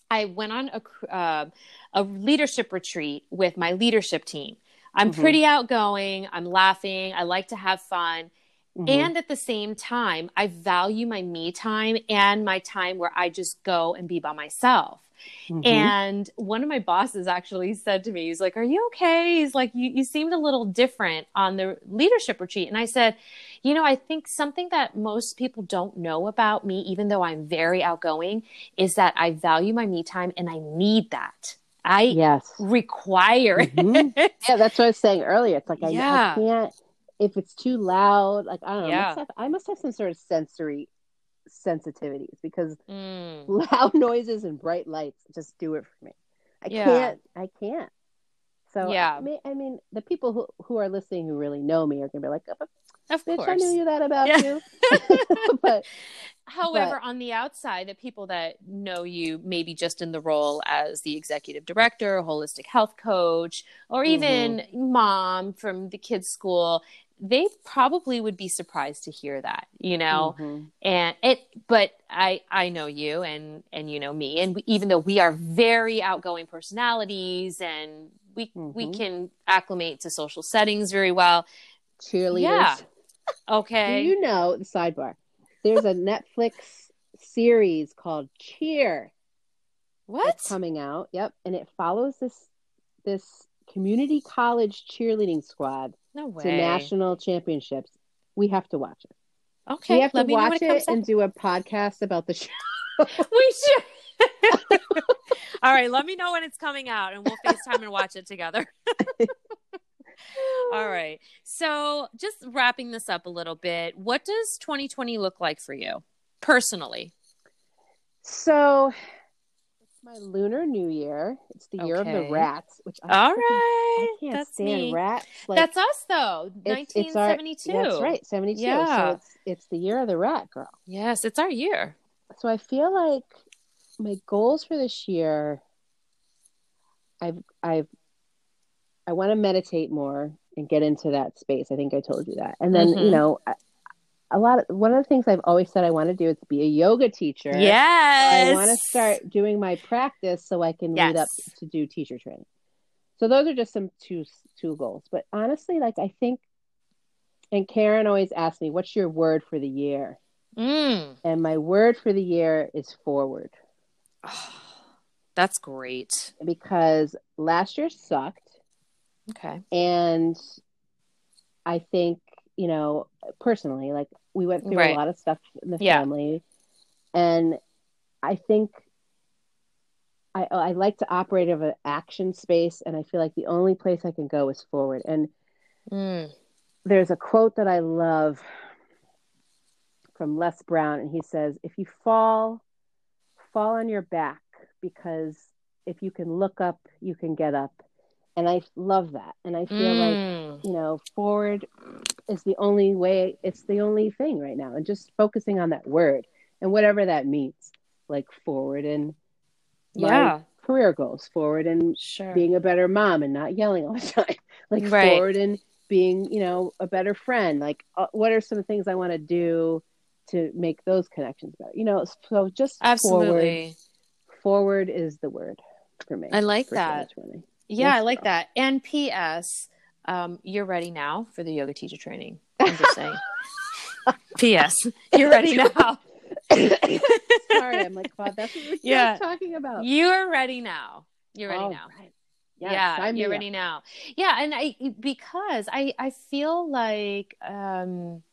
Speaker 1: I went on a uh, a leadership retreat with my leadership team. I'm
Speaker 2: Mhm.
Speaker 1: pretty outgoing. I'm laughing. I like to have fun.
Speaker 2: that. Mhm.
Speaker 1: And at the same time, I value my me time and my time where I just go and be by myself. Mm-hmm. And one of my bosses actually said to me, he's like, Are you okay? He's like, you, you seemed a little different on the leadership retreat. And I said, You know, I think something that most people don't know about me, even though I'm very outgoing, is that I value my me time and I need that. I
Speaker 2: yes.
Speaker 1: require mm-hmm.
Speaker 2: it. Yeah, that's what I was saying earlier. It's like I, yeah. I can't if it's too loud. Like I don't know. Yeah. I, must have, I must have some sort of sensory sensitivities because mm. loud noises and bright lights just do it for me. I yeah. can't. I can't. So yeah, I mean, I mean, the people who who are listening who really know me are gonna be like, oh,
Speaker 1: of
Speaker 2: bitch,
Speaker 1: course,
Speaker 2: I knew that about yeah. you. but
Speaker 1: however, but, on the outside, the people that know you, maybe just in the role as the executive director, holistic health coach, or even mm-hmm. mom from the kids' school, they probably would be surprised to hear that you know? Mm-hmm. and it but i i know you and and you know me and we, even though we are very outgoing personalities and we mm-hmm. we can acclimate to social settings very well.
Speaker 2: Cheerleaders.
Speaker 1: Yeah. Okay.
Speaker 2: Do you know the sidebar there's a netflix series called cheer
Speaker 1: what?
Speaker 2: coming out. Yep. And it follows this this community college cheerleading squad
Speaker 1: no way.
Speaker 2: to national championships. We have to watch it.
Speaker 1: Okay.
Speaker 2: We have to watch it, it and do a podcast about the show.
Speaker 1: we should. All right, let me know when it's coming out and we'll FaceTime and watch it together. All right. So, just wrapping this up a little bit, what does 2020 look like for you personally?
Speaker 2: So, my lunar new year. It's the year of the rats, which I
Speaker 1: all right, I
Speaker 2: can't
Speaker 1: that's
Speaker 2: stand
Speaker 1: me.
Speaker 2: rats.
Speaker 1: Like, that's us though. Nineteen seventy two.
Speaker 2: That's right, seventy two. Yeah. So it's it's the year of the rat girl.
Speaker 1: Yes, it's our year.
Speaker 2: So I feel like my goals for this year. I've I've I want to meditate more and get into that space. I think I told you that. And then mm-hmm. you know a lot of one of the things I've always said I want to do is be a yoga teacher.
Speaker 1: Yes.
Speaker 2: I want to start doing my practice so I can yes. lead up to do teacher training. So those are just some two two goals. But honestly, like I think and Karen always asks me, "What's your word for the year?"
Speaker 1: Mm.
Speaker 2: And my word for the year is forward.
Speaker 1: Oh, that's great.
Speaker 2: Because last year sucked.
Speaker 1: Okay.
Speaker 2: And I think, you know, personally, like we went through right. a lot of stuff in the yeah. family, and I think I I like to operate of an action space, and I feel like the only place I can go is forward. And
Speaker 1: mm.
Speaker 2: there's a quote that I love from Les Brown, and he says, "If you fall, fall on your back because if you can look up, you can get up." And I love that, and I feel mm. like you know, forward is the only way it's the only thing right now and just focusing on that word and whatever that means like forward and
Speaker 1: yeah.
Speaker 2: career goals forward and
Speaker 1: sure.
Speaker 2: being a better mom and not yelling all the time like right. forward and being you know a better friend like uh, what are some things i want to do to make those connections better you know so just
Speaker 1: absolutely.
Speaker 2: Forward, forward is the word for me
Speaker 1: i like that. yeah i like that. And ps um, you're ready now for the yoga teacher training. I'm just saying. P.S. You're ready now.
Speaker 2: Sorry, I'm like, God, that's what we're yeah. talking about.
Speaker 1: You're ready now. You're ready
Speaker 2: oh,
Speaker 1: now.
Speaker 2: Right.
Speaker 1: yeah, you're ready now. Yeah, and I because I I feel like um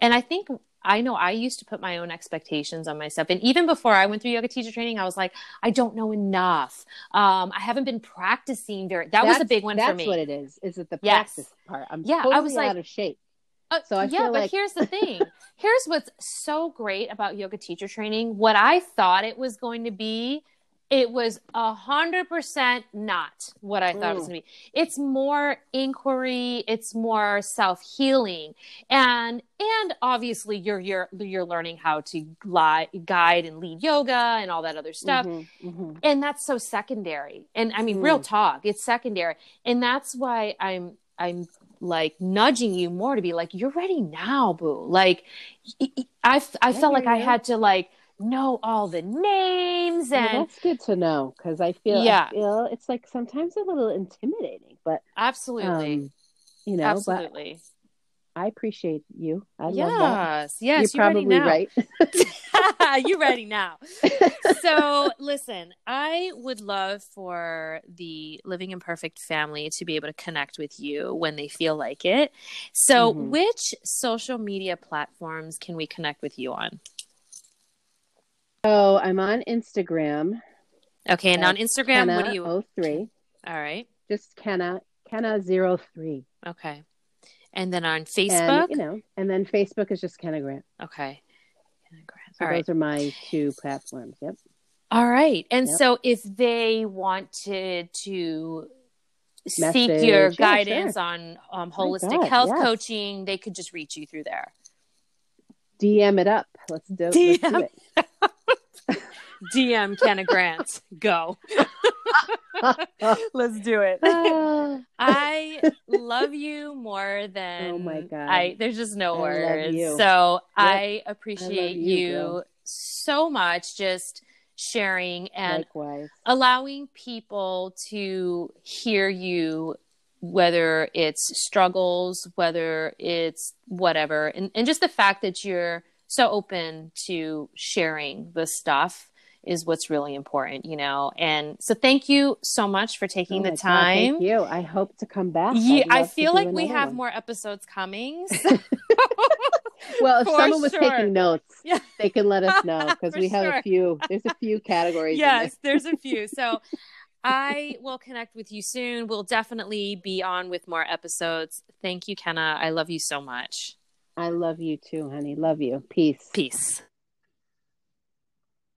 Speaker 1: and I think I know I used to put my own expectations on myself. And even before I went through yoga teacher training, I was like, I don't know enough. Um, I haven't been practicing very, that that's, was a big one for me.
Speaker 2: That's what it is. Is it the yes. practice part? I'm yeah, totally I was like, out of shape.
Speaker 1: Uh, so I yeah, but
Speaker 2: like...
Speaker 1: here's the thing. here's what's so great about yoga teacher training. What I thought it was going to be it was a hundred percent not what I thought Ooh. it was gonna be. It's more inquiry, it's more self healing, and and obviously you're you're you're learning how to li- guide and lead yoga and all that other stuff, mm-hmm, mm-hmm. and that's so secondary. And I mean, mm. real talk, it's secondary, and that's why I'm I'm like nudging you more to be like, you're ready now, boo. Like I I felt like I had to like know all the names and
Speaker 2: well, that's good to know because I feel yeah I feel it's like sometimes a little intimidating, but
Speaker 1: absolutely, um,
Speaker 2: you know,
Speaker 1: absolutely.
Speaker 2: I appreciate you. I
Speaker 1: yes,
Speaker 2: love that.
Speaker 1: yes,
Speaker 2: You're
Speaker 1: you
Speaker 2: probably right.
Speaker 1: you're ready now? so, listen, I would love for the Living Imperfect family to be able to connect with you when they feel like it. So,
Speaker 2: Mhm.
Speaker 1: which social media platforms can we connect with you on?
Speaker 2: So I'm on Instagram.
Speaker 1: Okay, and on Instagram, what do you?
Speaker 2: Oh three.
Speaker 1: All right.
Speaker 2: Just Kenna, Kenna 03.
Speaker 1: okay, and then on
Speaker 2: And,
Speaker 1: Facebook.
Speaker 2: you know, and then Facebook is just Kenna Grant.
Speaker 1: okay, Kenna Grant.
Speaker 2: So
Speaker 1: all right.
Speaker 2: those are my two platforms. Yep.
Speaker 1: All right. And
Speaker 2: Yep.
Speaker 1: so if they wanted to seek your
Speaker 2: Yeah,
Speaker 1: guidance
Speaker 2: sure.
Speaker 1: on um, holistic
Speaker 2: God,
Speaker 1: health
Speaker 2: yes.
Speaker 1: coaching, they could just reach you through there.
Speaker 2: DM it up. Let's do, let's do it.
Speaker 1: DM Kenna Grant. Go. Let's do it. I love you more than
Speaker 2: Oh my God.
Speaker 1: I there's just no
Speaker 2: I
Speaker 1: words.
Speaker 2: you.
Speaker 1: So I appreciate
Speaker 2: you,
Speaker 1: you, so much just sharing and
Speaker 2: likewise.
Speaker 1: allowing people to hear you whether it's struggles whether it's whatever and, and just the fact that you're so open to sharing the stuff is what's really important you know and so thank you so much for taking
Speaker 2: Oh
Speaker 1: the
Speaker 2: my God,
Speaker 1: time
Speaker 2: thank you. I hope to come back.
Speaker 1: yeah, I feel like we have
Speaker 2: one.
Speaker 1: more episodes coming.
Speaker 2: Well, if
Speaker 1: For
Speaker 2: someone was
Speaker 1: sure.
Speaker 2: taking notes,
Speaker 1: Yeah.
Speaker 2: they can let us know because we have
Speaker 1: sure.
Speaker 2: a few. There's a few categories.
Speaker 1: yes, there's a few. So I will connect with you soon. We'll definitely be on with more episodes. Thank you, Kenna. I love you so much.
Speaker 2: I love you too, honey. Love you. Peace.
Speaker 1: Peace.